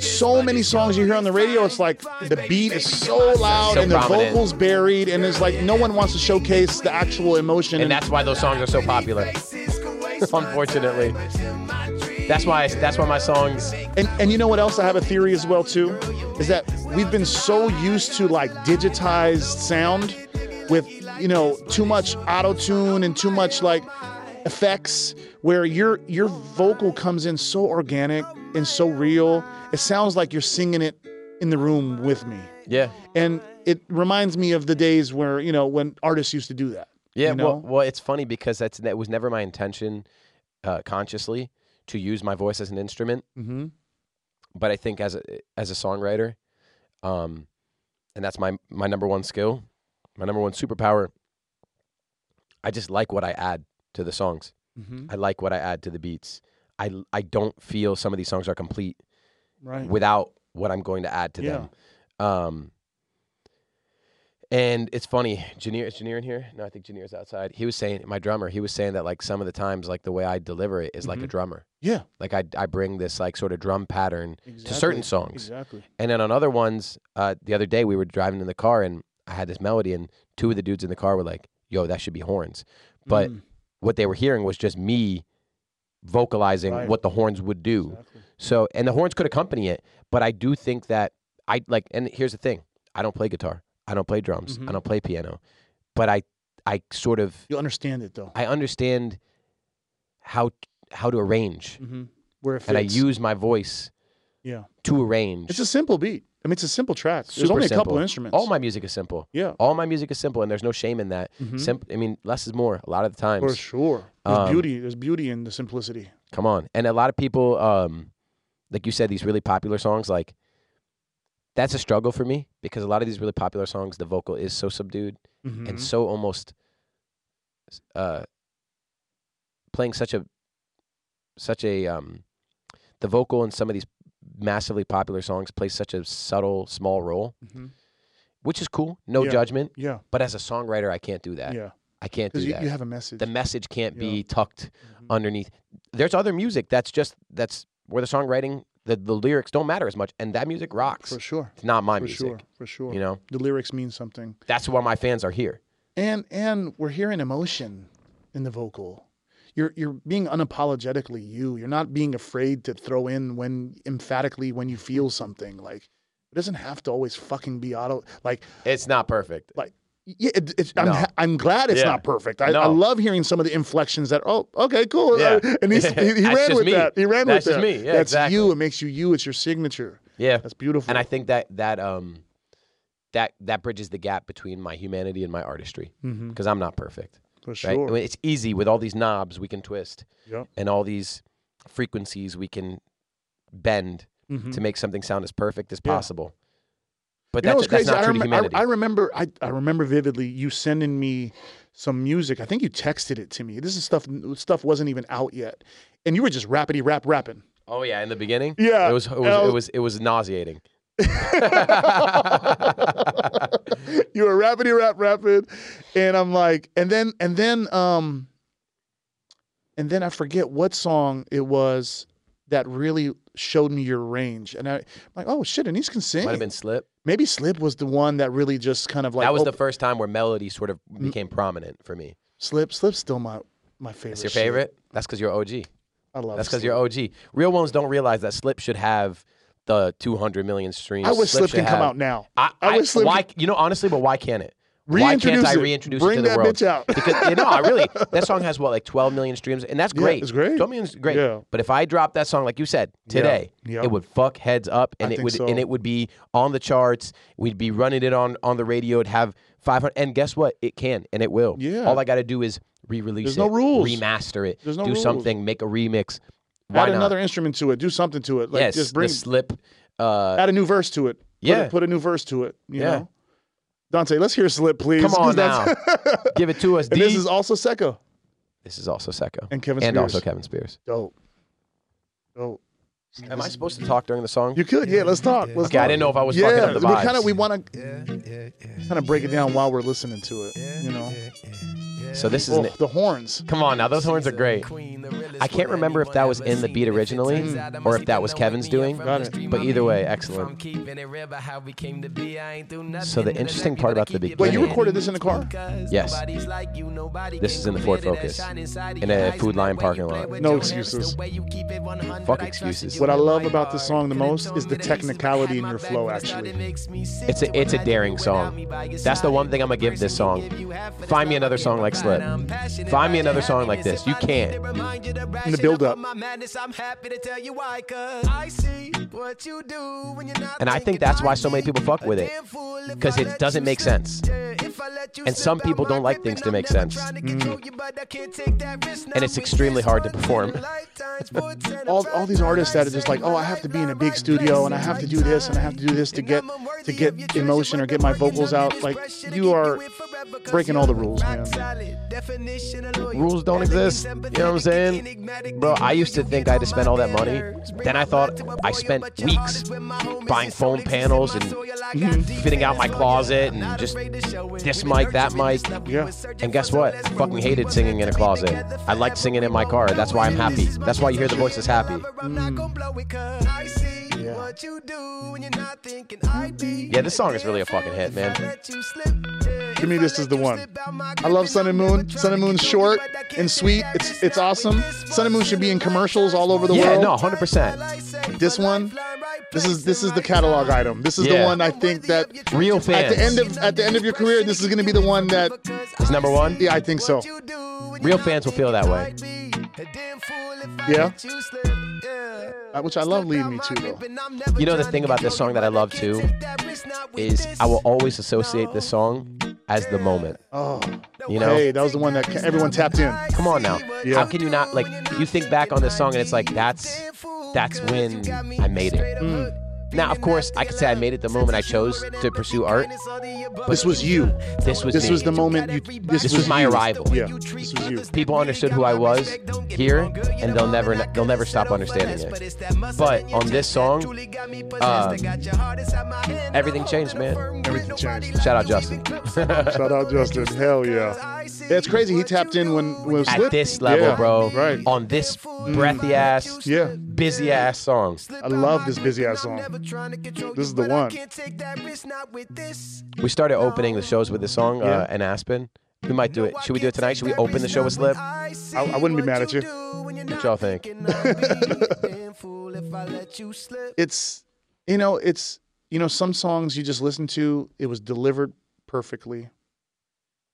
so many songs you hear on the radio, it's like the beat is so loud So and the vocals buried, and it's like no one wants to showcase the actual emotion. and that's why those songs are so popular. Unfortunately, that's why that's why my songs. And and you know what else I have a theory as well too is that we've been so used to like digitized sound with you know too much auto tune and too much like effects where your your vocal comes in so organic and so real. It sounds like you're singing it in the room with me. Yeah, And it reminds me of the days where, you know, when artists used to do that. yeah. you know? Well, well, it's funny because that's that was never my intention, uh, consciously, to use my voice as an instrument. mm-hmm. But I think as a as a songwriter, um, and that's my my number one skill, my number one superpower. I just like what I add. to the songs. Mhm. I like what I add to the beats. I I don't feel some of these songs are complete Right. without what I'm going to add to Yeah. them. Um, and it's funny, Janier is Janier in here? No, I think Janier's outside. He was saying, my drummer, he was saying that like some of the times, like the way I deliver it is like a Mhm. drummer. Yeah. Like I I bring this like sort of drum pattern to certain songs. Exactly. And then on other ones, uh, the other day we were driving in the car and I had this melody, and two of the dudes in the car were like, "Yo, that should be horns." But Mm, what they were hearing was just me vocalizing Right. what the horns would do. exactly. So, and the horns could accompany it, but I do think that I like. And here's the thing: I don't play guitar, I don't play drums, Mhm. I don't play piano, but I, I sort of, You understand it though. I understand how how to arrange, mm-hmm. Where and I use my voice Yeah. to arrange. It's a simple beat. I mean, it's a simple track. There's Super only a couple simple. instruments. All my music is simple. yeah. All my music is simple, and there's no shame in that. Mhm. Simp- I mean, less is more a lot of the times. For sure. There's Um, beauty. There's beauty in the simplicity. Come on. And a lot of people, um, like you said, these really popular songs, like that's a struggle for me because a lot of these really popular songs, the vocal is so subdued Mhm. and so almost uh, playing such a such a um, the vocal in some of these massively popular songs plays such a subtle, small role, Mhm. which is cool. No Yeah. judgment. Yeah. But as a songwriter, I can't do that. Yeah. I can't do you, that. you have a message. the message can't Yeah. be tucked Mhm. underneath. There's other music that's just that's where the songwriting, the, the lyrics don't matter as much, and that music rocks. For sure. It's not my For music. sure. For sure. You know, The lyrics mean something. that's why my fans are here. And and we're hearing emotion in the vocal. You're you're being unapologetically you. You're not being afraid to throw in when emphatically when you feel something. Like it doesn't have to always fucking be auto. Like It's not perfect. like yeah, it, I'm No. I'm glad it's Yeah. not perfect. I, I love hearing some of the inflections that oh okay cool Yeah. Uh, and he's, he, he ran with me. that. He ran That's with that. me. Yeah, That's exactly. you. It makes you you. It's your signature. Yeah, That's beautiful. and I think that that um that that bridges the gap between my humanity and my artistry because I'm not perfect. for Right? sure. I mean, it's easy with all these knobs we can twist Yep. and all these frequencies we can bend Mhm. to make something sound as perfect as possible. But You that's, that's crazy? not I, rem- I, humanity. I remember. I, I remember vividly you sending me some music. I think you texted it to me. This is stuff. Stuff wasn't even out yet, and you were just rappity rap rapping. oh yeah, in the beginning. Yeah, it was it was it was it was nauseating. you were rappity rap rapping, and I'm like, and then and then um, and then I forget what song it was that really showed me your range, and I, I'm like, oh shit, and he's can sing. Might have been Slip. Maybe Slip was the one that really just kind of like that was op- the first time where melody sort of became prominent for me. Slip. Slip's still my my favorite. That's your shit. favorite. That's because you're OG. I love. That's because you're OG. Real ones don't realize that Slip should have the 200 million streams. I wish Slip should can come out now. I, I I, wish Slip why? can- You know, honestly, but why can't it? Why can't I it. reintroduce Bring it to the world? bitch out. because you know, I really that song has what like 12 million streams, and that's Yeah, great. it's great. 12 million is great. Yeah. But if I drop that song, like you said today, Yeah. it would fuck heads up, and I it would so. and it would be on the charts. We'd be running it on on the radio. It'd have 500, and guess what? It can, and it will. Yeah. All I got to do is re-release There's it, no rules. remaster it, There's no do rules. something, make a remix. Why add not? another instrument to it. Do something to it. Like yes, just bring slip. Uh, add a new verse to it. Put Yeah. a, put a new verse to it. You Yeah. know. Dante, let's hear Slip, please. Come on now, give it to us. and D. this is also Seko This is also Seko and Kevin and also Kevin Spears. Dope. Dope. Am I supposed to talk during the song? You could, yeah. Let's talk. Let's Okay, talk. I didn't know if I was yeah, fucking up the we kind of we want to Yeah, yeah, yeah. kind of break it down while we're listening to it. You know, So this is oh, the horns. come on now. Those horns are great. I can't remember if that was in the beat originally or if that was Kevin's doing. Got it. But either way, excellent. So the interesting part about the beat. Wait, you recorded this in the car? Yes. This is in the Ford Focus in a Food Lion parking lot. No excuses. Fuck excuses. What I love about this song the most is the technicality in your flow. Actually, It's a it's a daring song. That's the one thing I'm gonna give this song. Find me another song like Slip. Find me another song like this. You can't. in the build up. And I think that's why so many people fuck with it. Because it doesn't make sense. And some people don't like things to make sense. Mm. And it's extremely hard to perform. all, all these artists that are just like, oh, I have to be in a big studio and I have to do this and I have to do this to get to get emotion or get my vocals out. Like you are breaking all the rules, man. Rules don't exist. You know what I'm saying? Bro, I used to think I had to spend all that money. Then I thought I spent weeks buying foam panels and mm-hmm. fitting out my closet and just this mic, that mic. Yeah. And guess what? I fucking hated singing in a closet. I liked singing in my car. That's why I'm happy. That's why you hear the voices happy. Mm. Yeah. Yeah, this song is really a fucking hit, man. To me, this is the one. I love Sun and Moon. Sun and Moon's short and sweet. It's it's awesome. Sun and Moon should be in commercials all over the Yeah, world. Yeah, no, 100%. This one, this is this is the catalog item. This is the one I think that Real fans. at the end of at the end of your career, this is going to be the one that. Is number one? Yeah, I think so. Real fans will feel that way. Yeah. Which I love "Lead Me To" though. You know the thing about this song that I love too is I will always associate this song as the moment. Oh, You know? hey, that was the one that everyone tapped in. Come on now. Yeah. How can you not like you think back on this song and it's like that's that's when I made it. Mm. Now, of course, I could say I made it the moment I chose to pursue art. But This was you. This was This me. was the moment you. This, This was my you. arrival. Yeah, this was you. people understood who I was here, and they'll never they'll never stop understanding it. But on this song, uh, everything changed, man. Everything changed. Shout out Justin. Shout out Justin. Hell yeah. Yeah, it's crazy. He tapped in when when At Slip. this level, Yeah, bro. Right. On this breathy ass, Yeah. busy ass song. I love this busy ass song. This is the one. We started opening the shows with this song Yeah. uh, in Aspen. We might do it. Should we do it tonight? Should we open the show with Slip? I, I wouldn't be mad at you. What y'all think? It's you know it's you know some songs you just listen to. It was delivered perfectly.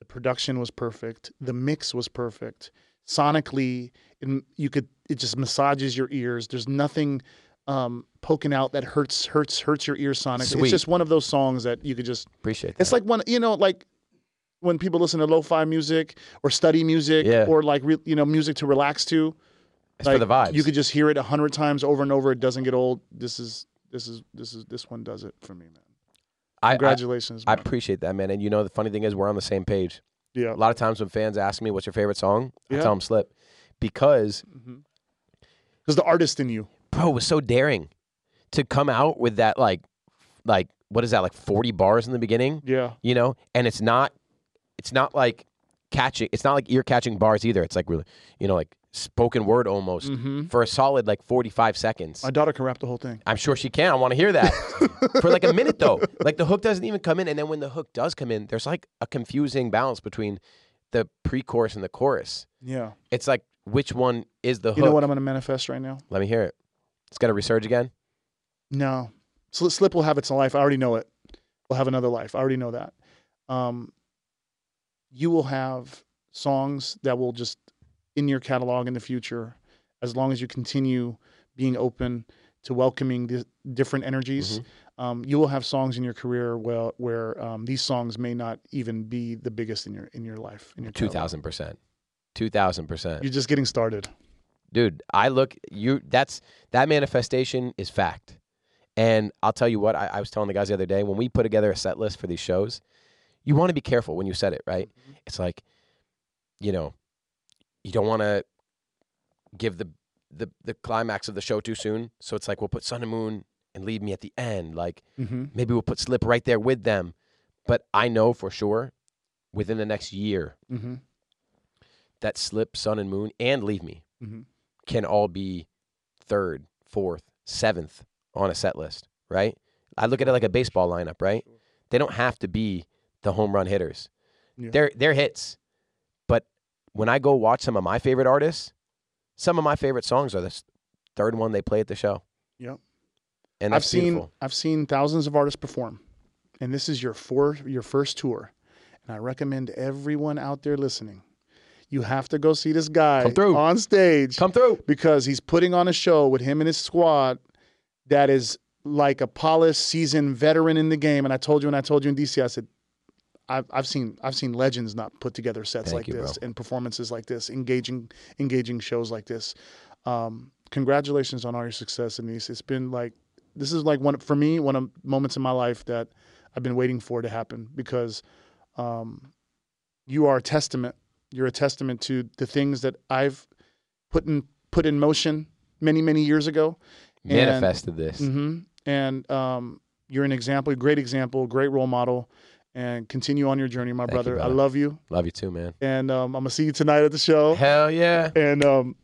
The production was perfect. The mix was perfect. Sonically, it, you could it just massages your ears. There's nothing um, poking out that hurts hurts hurts your ears sonically. Sweet. It's just one of those songs that you could just Appreciate that. It's like one, you know, like when people listen to lo-fi music or study music Yeah. or like re, you know music to relax to. It's like, for the vibes. You could just hear it a hundred times over and over. It doesn't get old. This is this is this is this one does it for me, man. I, I, Congratulations. I man. appreciate that, man. And you know, the funny thing is, we're on the same page. yeah. A lot of times when fans ask me, "What's your favorite song?" I tell them "Slip," because mm-hmm. Because the artist in you. bro it was so daring to come out with that like, like what is that like forty bars in the beginning? Yeah. You know, and it's not, it's not like catching. It's not like ear catching bars either. It's like really, you know, like spoken word almost Mm-hmm. for a solid like forty five seconds. My daughter can rap the whole thing. I'm sure she can. I want to hear that for like a minute though. Like the hook doesn't even come in, and then when the hook does come in, there's like a confusing balance between the pre-chorus and the chorus. Yeah. It's like which one is the hook? You know what I'm gonna manifest right now? Let me hear it. It's got to resurge again. No. Sli- Slip will have its life. I already know it. We'll have another life. I already know that. Um, you will have songs that will just in your catalog in the future, as long as you continue being open to welcoming the different energies. Mm-hmm. Um, you will have songs in your career where where um, these songs may not even be the biggest in your in your life. In your Two thousand percent. Two thousand percent. You're just getting started. Dude, I look you. That's that manifestation is fact. And I'll tell you what, I, I was telling the guys the other day when we put together a set list for these shows, you want to be careful when you set it, right? It's like, you know, you don't want to give the, the the climax of the show too soon. So it's like we'll put Sun and Moon and leave me at the end. Like Mm-hmm. maybe we'll put Slip right there with them. But I know for sure, within the next year, Mm-hmm. that Slip, Sun and Moon, and Leave Me Mhm. can all be third, fourth, seventh on a set list, right? I look at it like a baseball lineup, right? They don't have to be the home run hitters. Yeah. They're they're hits. When I go watch some of my favorite artists, some of my favorite songs are the third one they play at the show. Yep. And I've seen beautiful. I've seen thousands of artists perform, and this is your four your first tour, and I recommend everyone out there listening, you have to go see this guy Come through. on stage Come through. because he's putting on a show with him and his squad that is like a polished, seasoned veteran in the game. And I told you, and I told you in DC, I said. I've, I've seen I've seen legends not put together sets Thank like you, this bro. and performances like this, engaging engaging shows like this. Um, congratulations on all your success, Anees. It's been like this is like one for me one of moments in my life that I've been waiting for to happen because um, you are a testament. You're a testament to the things that I've put in put in motion many many years ago. And- Manifested this. hmm And um, you're an example, a great example, great role model, and continue on your journey, my Thank you, brother. I love you, Love you too, man. and um, I'm gonna see you tonight at the show. Hell yeah. And um,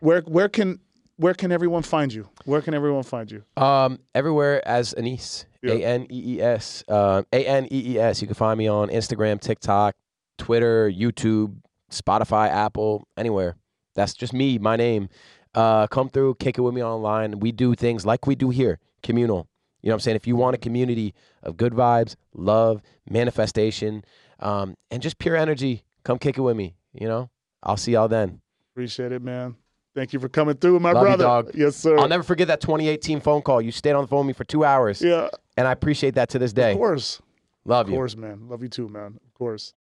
where where can where can everyone find you? Where can everyone find you? Um, everywhere as Anees. Yeah. A N E E S. Uh, A N E E S. You can find me on Instagram, TikTok, Twitter, YouTube, Spotify, Apple, anywhere. That's just me, my name. Uh, come through, kick it with me online. We do things like we do here, communal. You know what I'm saying? If you want a community of good vibes, love, manifestation, um, and just pure energy, come kick it with me. You know, I'll see y'all then. Appreciate it, man. Thank you for coming through, my Love you, brother. dog. Yes, sir. I'll never forget that 2018 phone call. You stayed on the phone with me for two hours, yeah, and I appreciate that to this day. of course, Love of you. Of course, man. Love you too, man. Of course.